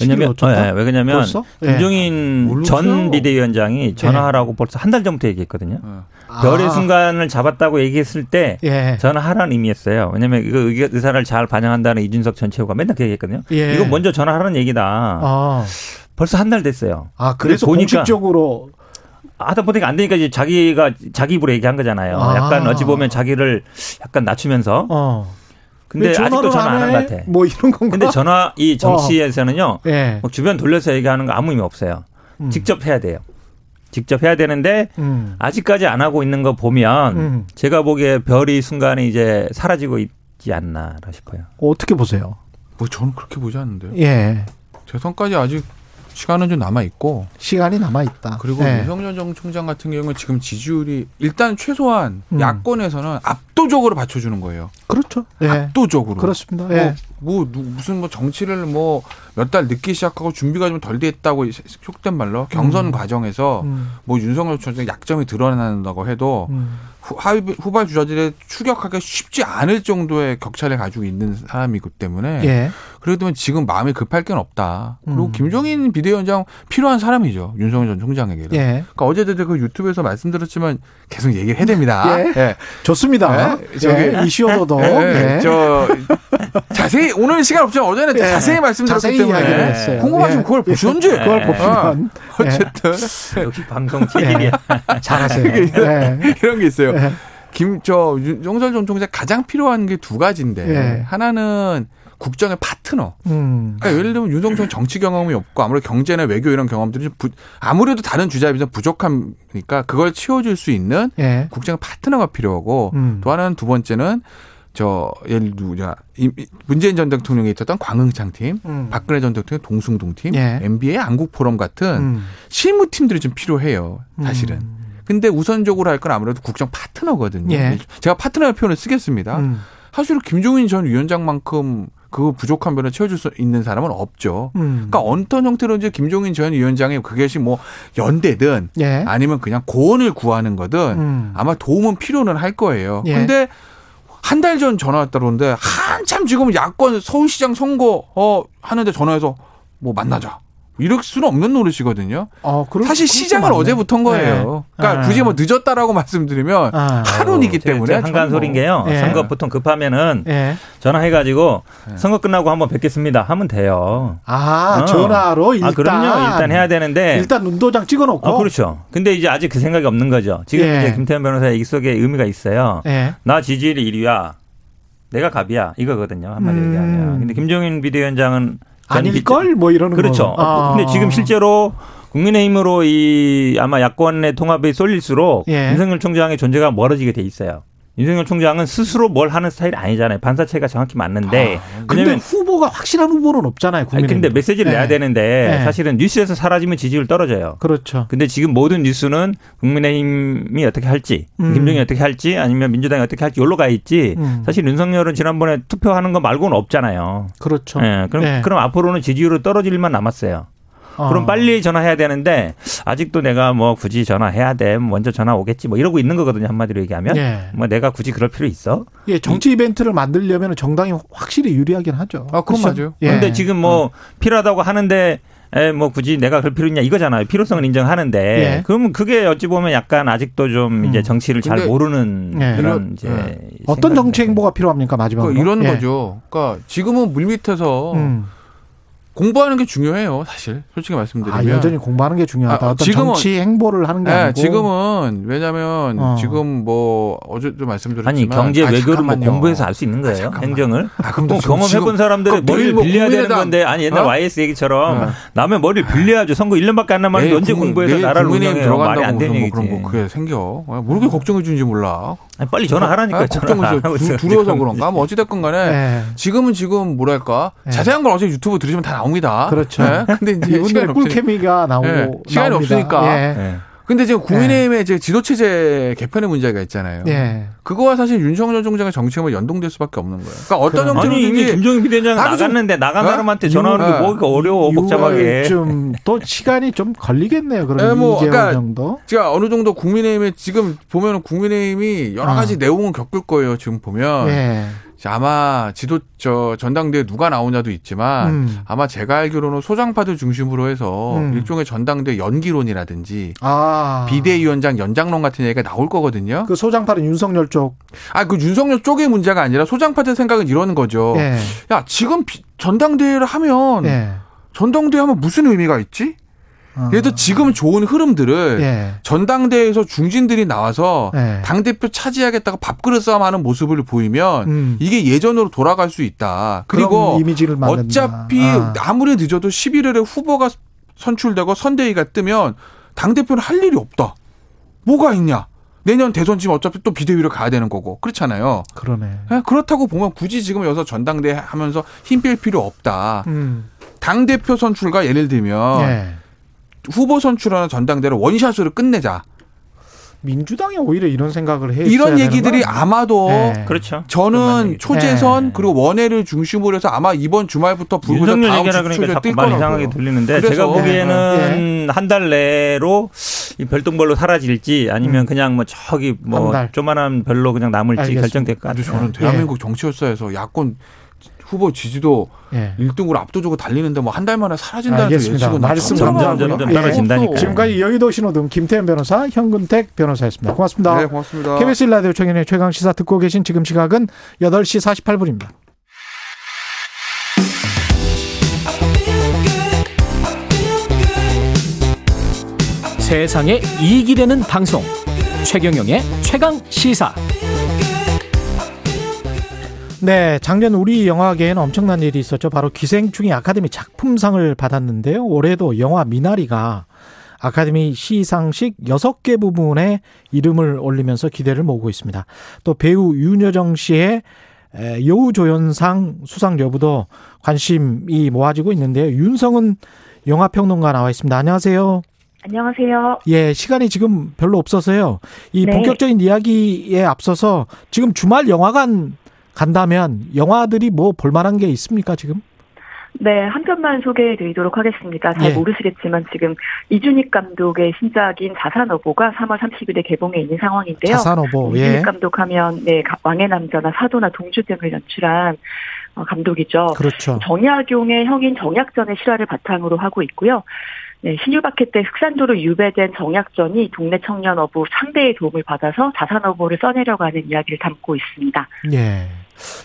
왜냐면 네, 왜 그러냐면 벌써? 김종인 예. 전 비대위원장이 전화하라고 예. 벌써 한 달 전부터 얘기했거든요. 아. 별의 순간을 잡았다고 얘기했을 때 예. 전화하라는 의미였어요. 왜냐면 이거 의사를 잘 반영한다는 이준석 전 최고가 맨날 그 얘기했거든요. 예. 이거 먼저 전화하라는 얘기다. 아. 벌써 한 달 됐어요. 아 그래서 보니까 공식적으로 하다 보니까 안 되니까 이제 자기가 자기 입으로 얘기한 거잖아요. 아. 약간 어찌 보면 자기를 약간 낮추면서. 어. 근데 아직도 전화 안한것 같아. 뭐 이런 건가? 근데 전화 이 정치에서는요. 어. 네. 주변 돌려서 얘기하는 거 아무 의미 없어요. 음. 직접 해야 돼요. 직접 해야 되는데 음. 아직까지 안 하고 있는 거 보면 음. 제가 보기에 별이 순간에 이제 사라지고 있지 않나 싶어요. 어떻게 보세요? 뭐 저는 그렇게 보지 않는데요. 예. 재선까지 아직 시간은 좀 남아 있고 시간이 남아 있다. 그리고 네. 윤석열 정 총장 같은 경우는 지금 지지율이 일단 최소한 음. 야권에서는 압도적으로 받쳐주는 거예요. 그렇죠. 네. 압도적으로. 그렇습니다. 네. 뭐, 뭐 무슨 뭐 정치를 뭐 몇 달 늦게 시작하고 준비가 좀 덜 됐다고 속된 말로 경선 음. 과정에서 음. 뭐 윤석열 총장 약점이 드러난다고 해도 음. 후발 주자들의 추격하기가 쉽지 않을 정도의 격차를 가지고 있는 사람이기 때문에 예. 그래도 지금 마음이 급할 건 없다. 그리고 음. 김종인 비대위원장 필요한 사람이죠. 윤석열 전 총장에게는. 예. 그러니까 어제도 그 유튜브에서 말씀드렸지만 계속 얘기를 해야 됩니다. 예. 예. 좋습니다. 예. 저기 예. 이슈어도 예. 저 자세히 오늘 시간 없지만 어제는 자세히 말씀드렸기 때문에 궁금하시면 그걸 보시던지. 그걸 보시면 어쨌든 역시 방송 체질이야. 잘하세요. 이런 게 있어요. 김 저 윤석열 전 총장 가장 필요한 게 두 가지인데 하나는 국정의 파트너. 음. 그러니까 예를 들면 윤석열 정치 경험이 없고 아무래도 경제나 외교 이런 경험들이 부, 아무래도 다른 주자에 비해서 부족하니까 그걸 채워줄 수 있는 예. 국정의 파트너가 필요하고 음. 또 하나는 두 번째는 저 예를 들면 문재인 전 대통령이 있었던 광흥창 팀, 음. 박근혜 전 대통령 동숭동 팀, 예. MB의 안국 포럼 같은 음. 실무 팀들이 좀 필요해요. 사실은. 음. 근데 우선적으로 할 건 아무래도 국정 파트너거든요. 예. 제가 파트너의 표현을 쓰겠습니다. 음. 사실 김종인 전 위원장만큼 그 부족한 면을 채워줄 수 있는 사람은 없죠. 음. 그러니까 어떤 형태로든지 김종인 전 위원장이 그것이 뭐 연대든 예. 아니면 그냥 고언을 구하는 거든 음. 아마 도움은 필요는 할 거예요. 예. 근데 한 달 전 전화 왔다 그러는데 한참 지금 야권 서울시장 선거 어 하는데 전화해서 뭐 만나자. 이럴 수는 없는 노릇이거든요. 어, 그럼, 사실 시장을 어제부터인 거예요. 네. 그러니까 아. 굳이 뭐 늦었다라고 말씀드리면 아. 하루이기 때문에 한간 소린 게요. 네. 선거 보통 급하면은 네. 전화해가지고 네. 선거 끝나고 한번 뵙겠습니다 하면 돼요. 아 어. 전화로 일단 아 그럼요. 일단 해야 되는데 일단 눈도장 찍어놓고. 어, 그렇죠. 근데 이제 아직 그 생각이 없는 거죠. 지금 예. 이제 김태현 변호사의 이 속에 의미가 있어요. 예. 나 지지율이 1위야. 내가 갑이야 이거거든요 한마디로 음. 얘기하면. 근데 김종인 비대위원장은 아닐걸? 뭐 이러는 그렇죠. 아. 근데 지금 실제로 국민의힘으로 이 아마 야권의 통합이 쏠릴수록 예. 윤석열 총장의 존재가 멀어지게 돼 있어요. 윤석열 총장은 스스로 뭘 하는 스타일이 아니잖아요. 반사체가 정확히 맞는데. 아, 근데 후보가 확실한 후보는 없잖아요. 국민의 근데 메시지를 네. 내야 되는데 네. 사실은 뉴스에서 사라지면 지지율 떨어져요. 그렇죠. 근데 지금 모든 뉴스는 국민의힘이 어떻게 할지, 음. 김종인이 어떻게 할지, 아니면 민주당이 어떻게 할지 여기로 가 있지. 음. 사실 윤석열은 지난번에 투표하는 거 말고는 없잖아요. 그렇죠. 네. 그럼 네. 그럼 앞으로는 지지율은 떨어질 일만 남았어요. 어. 그럼 빨리 전화해야 되는데 아직도 내가 뭐 굳이 전화해야 돼 먼저 전화 오겠지 뭐 이러고 있는 거거든요 한마디로 얘기하면 예. 뭐 내가 굳이 그럴 필요 있어? 예 정치 이벤트를 만들려면 정당이 확실히 유리하긴 하죠. 아 그건 그렇죠? 맞아요. 예. 근데 지금 뭐 어. 필요하다고 하는데 에, 뭐 굳이 내가 그럴 필요 있냐 이거잖아요. 필요성은 인정하는데 예. 그러면 그게 어찌 보면 약간 아직도 좀 이제 음. 정치를 잘 모르는 예. 그런 이제 예. 어떤 정치 행보가 필요합니까 마지막으로 그러니까 이런 예. 거죠. 그러니까 지금은 물 밑에서 음. 공부하는 게 중요해요, 사실. 솔직히 말씀드리면. 아, 여전히 공부하는 게 중요하다. 아, 어떤 지금은, 정치 행보를 하는 게 네, 아니고. 지금은 왜냐하면 어. 지금 뭐 어제도 말씀드렸지만 아니 경제 아, 외교를 뭐 공부해서 알 수 있는 거예요, 아, 행정을. 아, 그럼 뭐 경험해본 사람들의 그 머리를 뭐 빌려야 되는 건데 아니 옛날 어? YS 얘기처럼 어. 남의 머리를 빌려야죠. 선거 1년밖에 안 남았는데 언제 공부해서 나라를 운영해요? 말이 안 되는 얘기지. 그럼 뭐 그게 생겨. 모르게 걱정해 주는지 몰라. 아니, 빨리 전화하라니까. 아, 걱정을 두려워서 그런가? 뭐 어찌됐건 간에 네. 지금은 지금 뭐랄까 네. 자세한 걸 어제 유튜브 들으시면 다 나옵니다. 그렇죠. 네? 근데 이제 시간이 꿀케미가 나오고 네. 시간이 나옵니다. 없으니까. 예. 네. 근데 지금 국민의힘의 네. 지도체제 개편의 문제가 있잖아요. 네. 그거와 사실 윤석열 총장의 정치가 연동될 수밖에 없는 거예요. 그러니까 어떤 형태로 아니 이미 김종인 비대위원장 나갔는데 나간 어? 사람한테 전화하는 게 뭐가 어려워 복잡하게. 좀또 시간이 좀 걸리겠네요. 그럼 네, 뭐, 그러니까 정도. 제가 어느 정도 국민의힘에 지금 보면 국민의힘이 여러 가지 어. 내용을 겪을 거예요. 지금 보면. 네. 아마 지도 저 전당대회 누가 나오냐도 있지만 음. 아마 제가 알기로는 소장파들 중심으로 해서 음. 일종의 전당대 연기론이라든지 아. 비대위원장 연장론 같은 얘기가 나올 거거든요. 그 소장파는 윤석열 쪽. 아 그 윤석열 쪽의 문제가 아니라 소장파들 생각은 이러는 거죠. 네. 야 지금 비, 전당대회를 하면 네. 전당대회 하면 무슨 의미가 있지? 그래도 어. 지금 좋은 흐름들을 예. 전당대회에서 중진들이 나와서 예. 당 대표 차지하겠다고 밥그릇 싸움하는 모습을 보이면 음. 이게 예전으로 돌아갈 수 있다. 그리고 어차피 아. 아무리 늦어도 11월에 후보가 선출되고 선대위가 뜨면 당 대표는 할 일이 없다. 뭐가 있냐? 내년 대선 지금 어차피 또 비대위로 가야 되는 거고 그렇잖아요. 그러네. 네, 그렇다고 보면 굳이 지금 여기서 전당대회 하면서 힘 뺄 필요 없다. 음. 당 대표 선출과 예를 들면. 예. 후보 선출하는 전당대를 원샷으로 끝내자. 민주당이 오히려 이런 생각을 해 이런 얘기들이 아마도 네. 그렇죠. 저는 초재선 네. 그리고 원해를 중심으로 해서 아마 이번 주말부터 불구서 다음 주 그러니까 자꾸 말 이상하게 들리는데 제가 보기에는 네. 한달 내로 이 별똥별로 사라질지 아니면 음. 그냥 뭐 저기 뭐 조만한 별로 그냥 남을지. 결정될 것 같아요. 저는 대한민국 정치 역사에서 야권 후보 지지도 예. 1등으로 압도적으로 달리는데 뭐 한 달 만에 사라진다는 예측은 말씀 떨어진다니까. 예. 지금까지 여의도 신호등 김태현 변호사, 현근택 변호사였습니다. 고맙습니다. 네, 고맙습니다. KBS 라디오 청년의 최강 시사 듣고 계신 지금 시각은 8시 48분입니다. 세상에 이익이 되는 방송 최경영의 최강 시사. 네, 작년 우리 영화계에는 엄청난 일이 있었죠. 바로 기생충이 아카데미 작품상을 받았는데요. 올해도 영화 미나리가 아카데미 시상식 6개 부분에 이름을 올리면서 기대를 모으고 있습니다. 또 배우 윤여정 씨의 여우조연상 수상 여부도 관심이 모아지고 있는데요. 윤성은 영화평론가 나와 있습니다. 안녕하세요. 안녕하세요. 예, 시간이 지금 별로 없어서요. 이 네. 본격적인 이야기에 앞서서 지금 주말 영화관 간다면 영화들이 뭐 볼만한 게 있습니까 지금? 네, 한 편만 소개해 드리도록 하겠습니다. 잘 예. 모르시겠지만 지금 이준익 감독의 신작인 자산어보가 3월 30일에 개봉해 있는 상황인데요. 자산어보, 예. 이준익 감독하면 네, 왕의 남자나 사도나 동주 등을 연출한 어, 감독이죠. 그렇죠. 정약용의 형인 정약전의 실화를 바탕으로 하고 있고요. 네, 신유박해 때 흑산도로 유배된 정약전이 동네 청년 어부 상대의 도움을 받아서 자산어보를 써내려가는 이야기를 담고 있습니다. 예.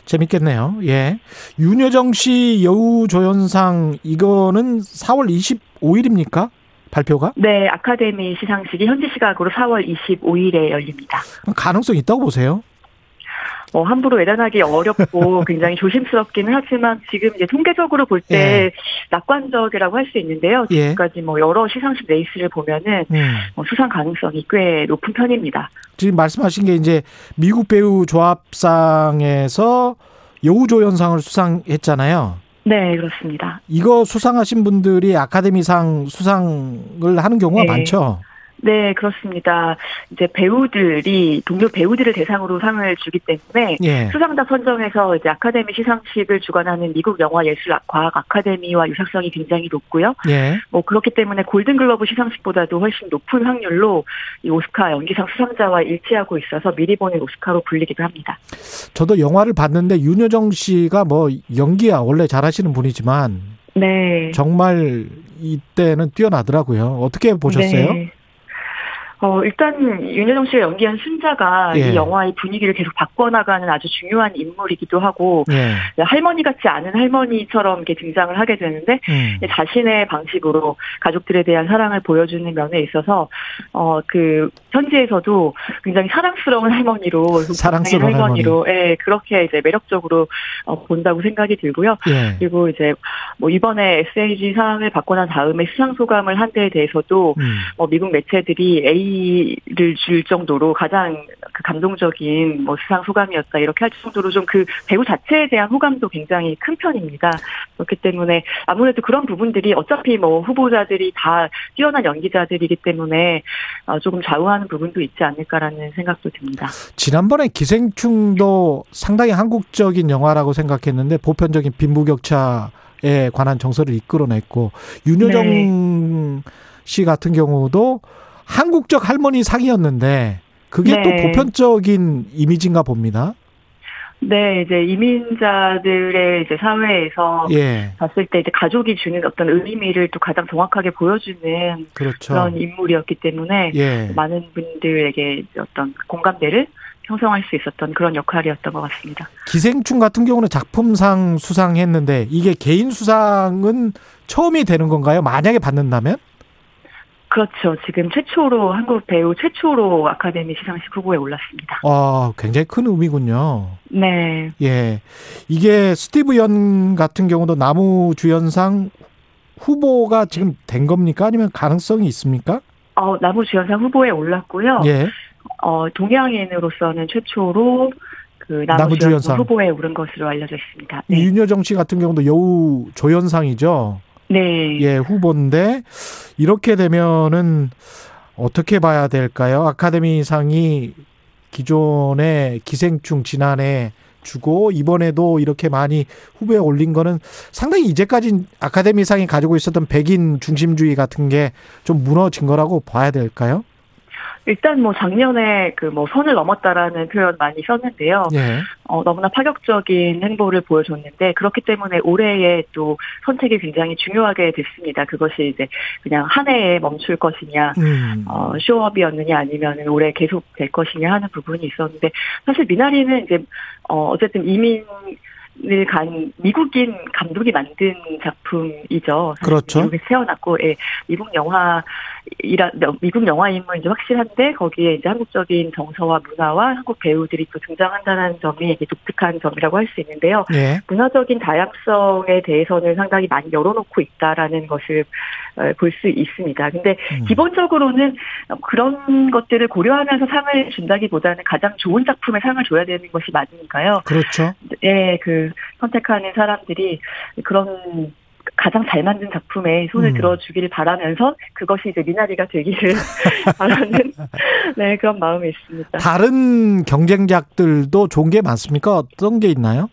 재밌겠네요. 예. 윤여정 씨 여우 조연상 이거는 4월 25일입니까? 발표가? 네, 아카데미 시상식이 현지 시각으로 4월 25일에 열립니다. 가능성 있다고 보세요? 뭐 함부로 외단하기 어렵고 굉장히 조심스럽기는 하지만 지금 이제 통계적으로 볼때 예. 낙관적이라고 할 수 있는데요. 예. 지금까지 뭐 여러 시상식 레이스를 보면은 음. 뭐 수상 가능성이 꽤 높은 편입니다. 지금 말씀하신 게 이제 미국 배우 조합상에서 여우조연상을 수상했잖아요. 네, 그렇습니다. 이거 수상하신 분들이 아카데미상 수상을 하는 경우가 네. 많죠. 네, 그렇습니다. 이제 배우들이 동료 배우들을 대상으로 상을 주기 때문에 예. 수상자 선정에서 이제 아카데미 시상식을 주관하는 미국 영화예술과학 아카데미와 유사성이 굉장히 높고요. 예. 뭐 그렇기 때문에 골든글러브 시상식보다도 훨씬 높은 확률로 이 오스카 연기상 수상자와 일치하고 있어서 미리 보는 오스카로 불리기도 합니다. 저도 영화를 봤는데 윤여정 씨가 뭐 연기야 원래 잘하시는 분이지만 네. 정말 이때는 뛰어나더라고요. 어떻게 보셨어요? 네. 어, 일단 윤여정 씨가 연기한 순자가 예. 이 영화의 분위기를 계속 바꿔나가는 아주 중요한 인물이기도 하고 예. 할머니 같지 않은 할머니처럼 이렇게 등장을 하게 되는데 음. 자신의 방식으로 가족들에 대한 사랑을 보여주는 면에 있어서 어, 그 현지에서도 굉장히 사랑스러운 할머니로 사랑스러운 할머니로 할머니. 예, 그렇게 이제 매력적으로 어, 본다고 생각이 들고요. 예. 그리고 이제 뭐 이번에 SAG 상을 받고 난 다음에 수상 소감을 한 데에 대해서도 음. 뭐 미국 매체들이 A A를 줄 정도로 가장 그 감동적인 뭐 수상 소감이었다 이렇게 할 정도로 좀 그 배우 자체에 대한 호감도 굉장히 큰 편입니다. 그렇기 때문에 아무래도 그런 부분들이 어차피 뭐 후보자들이 다 뛰어난 연기자들이기 때문에 어, 조금 좌우하는 부분도 있지 않을까라는 생각도 듭니다. 지난번에 기생충도 상당히 한국적인 영화라고 생각했는데 보편적인 빈부격차 에 관한 정서를 이끌어냈고 윤여정 네. 씨 같은 경우도 한국적 할머니 상이었는데 그게 네. 또 보편적인 이미지인가 봅니다. 네, 이제 이민자들의 이제 사회에서 예. 봤을 때 이제 가족이 주는 어떤 의미를 또 가장 정확하게 보여주는 그렇죠. 그런 인물이었기 때문에 예. 많은 분들에게 어떤 공감대를 형성할 수 있었던 그런 역할이었던 것 같습니다. 기생충 같은 경우는 작품상 수상했는데 이게 개인 수상은 처음이 되는 건가요? 만약에 받는다면? 그렇죠. 지금 최초로 한국 배우 최초로 아카데미 시상식 후보에 올랐습니다. 아, 굉장히 큰 의미군요. 네. 예. 이게 스티브 연 같은 경우도 나무 주연상 후보가 지금 된 겁니까? 아니면 가능성이 있습니까? 어, 나무 주연상 후보에 올랐고요. 예. 어, 동양인으로서는 최초로 그 나무 주연상 후보에 오른 것으로 알려져 있습니다. 네. 윤여정 씨 같은 경우도 여우 조연상이죠. 네. 예, 후보인데 이렇게 되면은 어떻게 봐야 될까요? 아카데미상이 기존의 기생충 지난해 주고 이번에도 이렇게 많이 후보에 올린 거는 상당히 이제까지 아카데미상이 가지고 있었던 백인 중심주의 같은 게 좀 무너진 거라고 봐야 될까요? 일단 뭐 작년에 그 뭐 선을 넘었다라는 표현 많이 썼는데요. 예. 어, 너무나 파격적인 행보를 보여줬는데 그렇기 때문에 올해의 또 선택이 굉장히 중요하게 됐습니다. 그것이 이제 그냥 한 해에 멈출 것이냐, 음. 어, 쇼업이었느냐 아니면 올해 계속 될 것이냐 하는 부분이 있었는데 사실 미나리는 이제 어, 어쨌든 이민 간 미국인 감독이 만든 작품이죠. 그렇죠. 미국에 태어났고, 예, 미국 영화 이라 미국 영화인물 이제 확실한데 거기에 이제 한국적인 정서와 문화와 한국 배우들이 또 등장한다는 점이 독특한 점이라고 할 수 있는데요. 네. 문화적인 다양성에 대해서는 상당히 많이 열어놓고 있다라는 것을 어, 볼수 있습니다. 근데 음. 기본적으로는 그런 것들을 고려하면서 상을 준다기보다는 가장 좋은 작품에 상을 줘야 되는 것이 맞으니까요. 그렇죠. 예, 그 선택하는 사람들이 그런 가장 잘 만든 작품에 손을 음. 들어주기를 바라면서 그것이 이제 미나리가 되기를 바라는 네 그런 마음이 있습니다. 다른 경쟁작들도 좋은 게 많습니까? 어떤 게 있나요?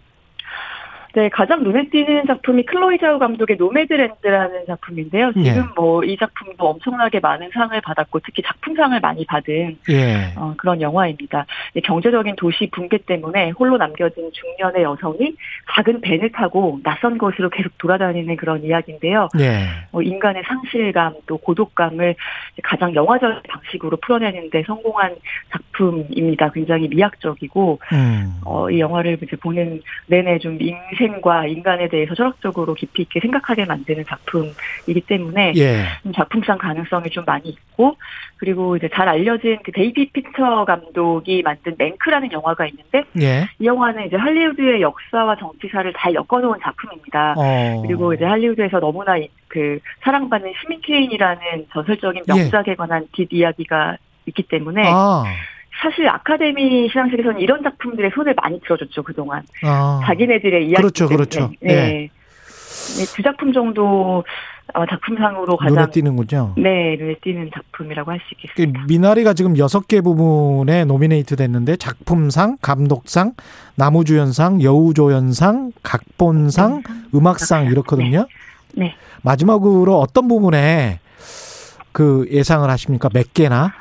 네, 가장 눈에 띄는 작품이 클로이 자우 감독의 노매드랜드라는 작품인데요. 지금 예. 뭐이 작품도 엄청나게 많은 상을 받았고 특히 작품상을 많이 받은 예. 어, 그런 영화입니다. 경제적인 도시 붕괴 때문에 홀로 남겨진 중년의 여성이 작은 밴을 타고 낯선 곳으로 계속 돌아다니는 그런 이야기인데요. 예. 어, 인간의 상실감 또 고독감을 가장 영화적 방식으로 풀어내는데 성공한 작품입니다. 굉장히 미학적이고 음. 어, 이 영화를 이제 보는 내내 좀 인생 인생과 인간에 대해서 철학적으로 깊이 있게 생각하게 만드는 작품이기 때문에 예. 작품상 가능성이 좀 많이 있고 그리고 이제 잘 알려진 그 데이비드 핀처 감독이 만든 맹크라는 영화가 있는데 예. 이 영화는 이제 할리우드의 역사와 정치사를 잘 엮어놓은 작품입니다. 어. 그리고 이제 할리우드에서 너무나 그 사랑받는 시민 케인이라는 전설적인 예. 명작에 관한 뒷 이야기가 있기 때문에 아. 사실 아카데미 시상식에서는 이런 작품들의 손을 많이 들어줬죠 그동안 아. 자기네들의 이야기 그렇죠 그렇죠 네. 네. 네. 두 작품 정도 작품상으로 가장 눈에 띄는군요. 네, 눈에 띄는 작품이라고 할 수 있겠습니다. 그 미나리가 지금 여섯 개 부분에 노미네이트 됐는데 작품상, 감독상, 나무주연상, 여우조연상, 각본상, 음악상 이렇거든요. 네. 네. 마지막으로 어떤 부분에 그 예상을 하십니까? 몇 개나?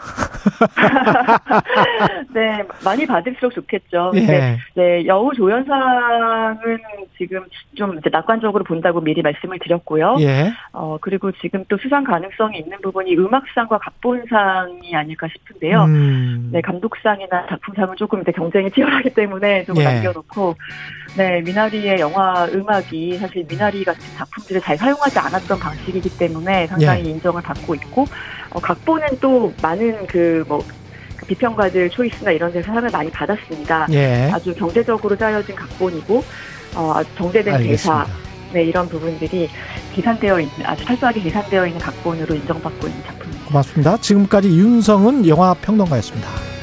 네, 많이 받을수록 좋겠죠. 예. 네, 네, 여우 조연상은 지금 좀 이제 낙관적으로 본다고 미리 말씀을 드렸고요. 예. 어, 그리고 지금 또 수상 가능성이 있는 부분이 음악상과 각본상이 아닐까 싶은데요. 음. 네, 감독상이나 작품상은 조금 이제 경쟁이 치열하기 때문에 좀 예. 남겨놓고, 네, 미나리의 영화 음악이 사실 미나리 같은 작품들을 잘 사용하지 않았던 방식이기 때문에 상당히 예. 인정을 받고 있고, 어, 각본은 또 많은 그뭐 그 비평가들 초이스나 이런 데서 상을 많이 받았습니다. 예. 아주 경제적으로 짜여진 각본이고 어, 정제된. 대사 네, 이런 부분들이 계산되어 있는 아주 철저하게 계산되어 있는 각본으로 인정받고 있는 작품입니다. 고맙습니다. 지금까지 윤성은 영화 평론가였습니다.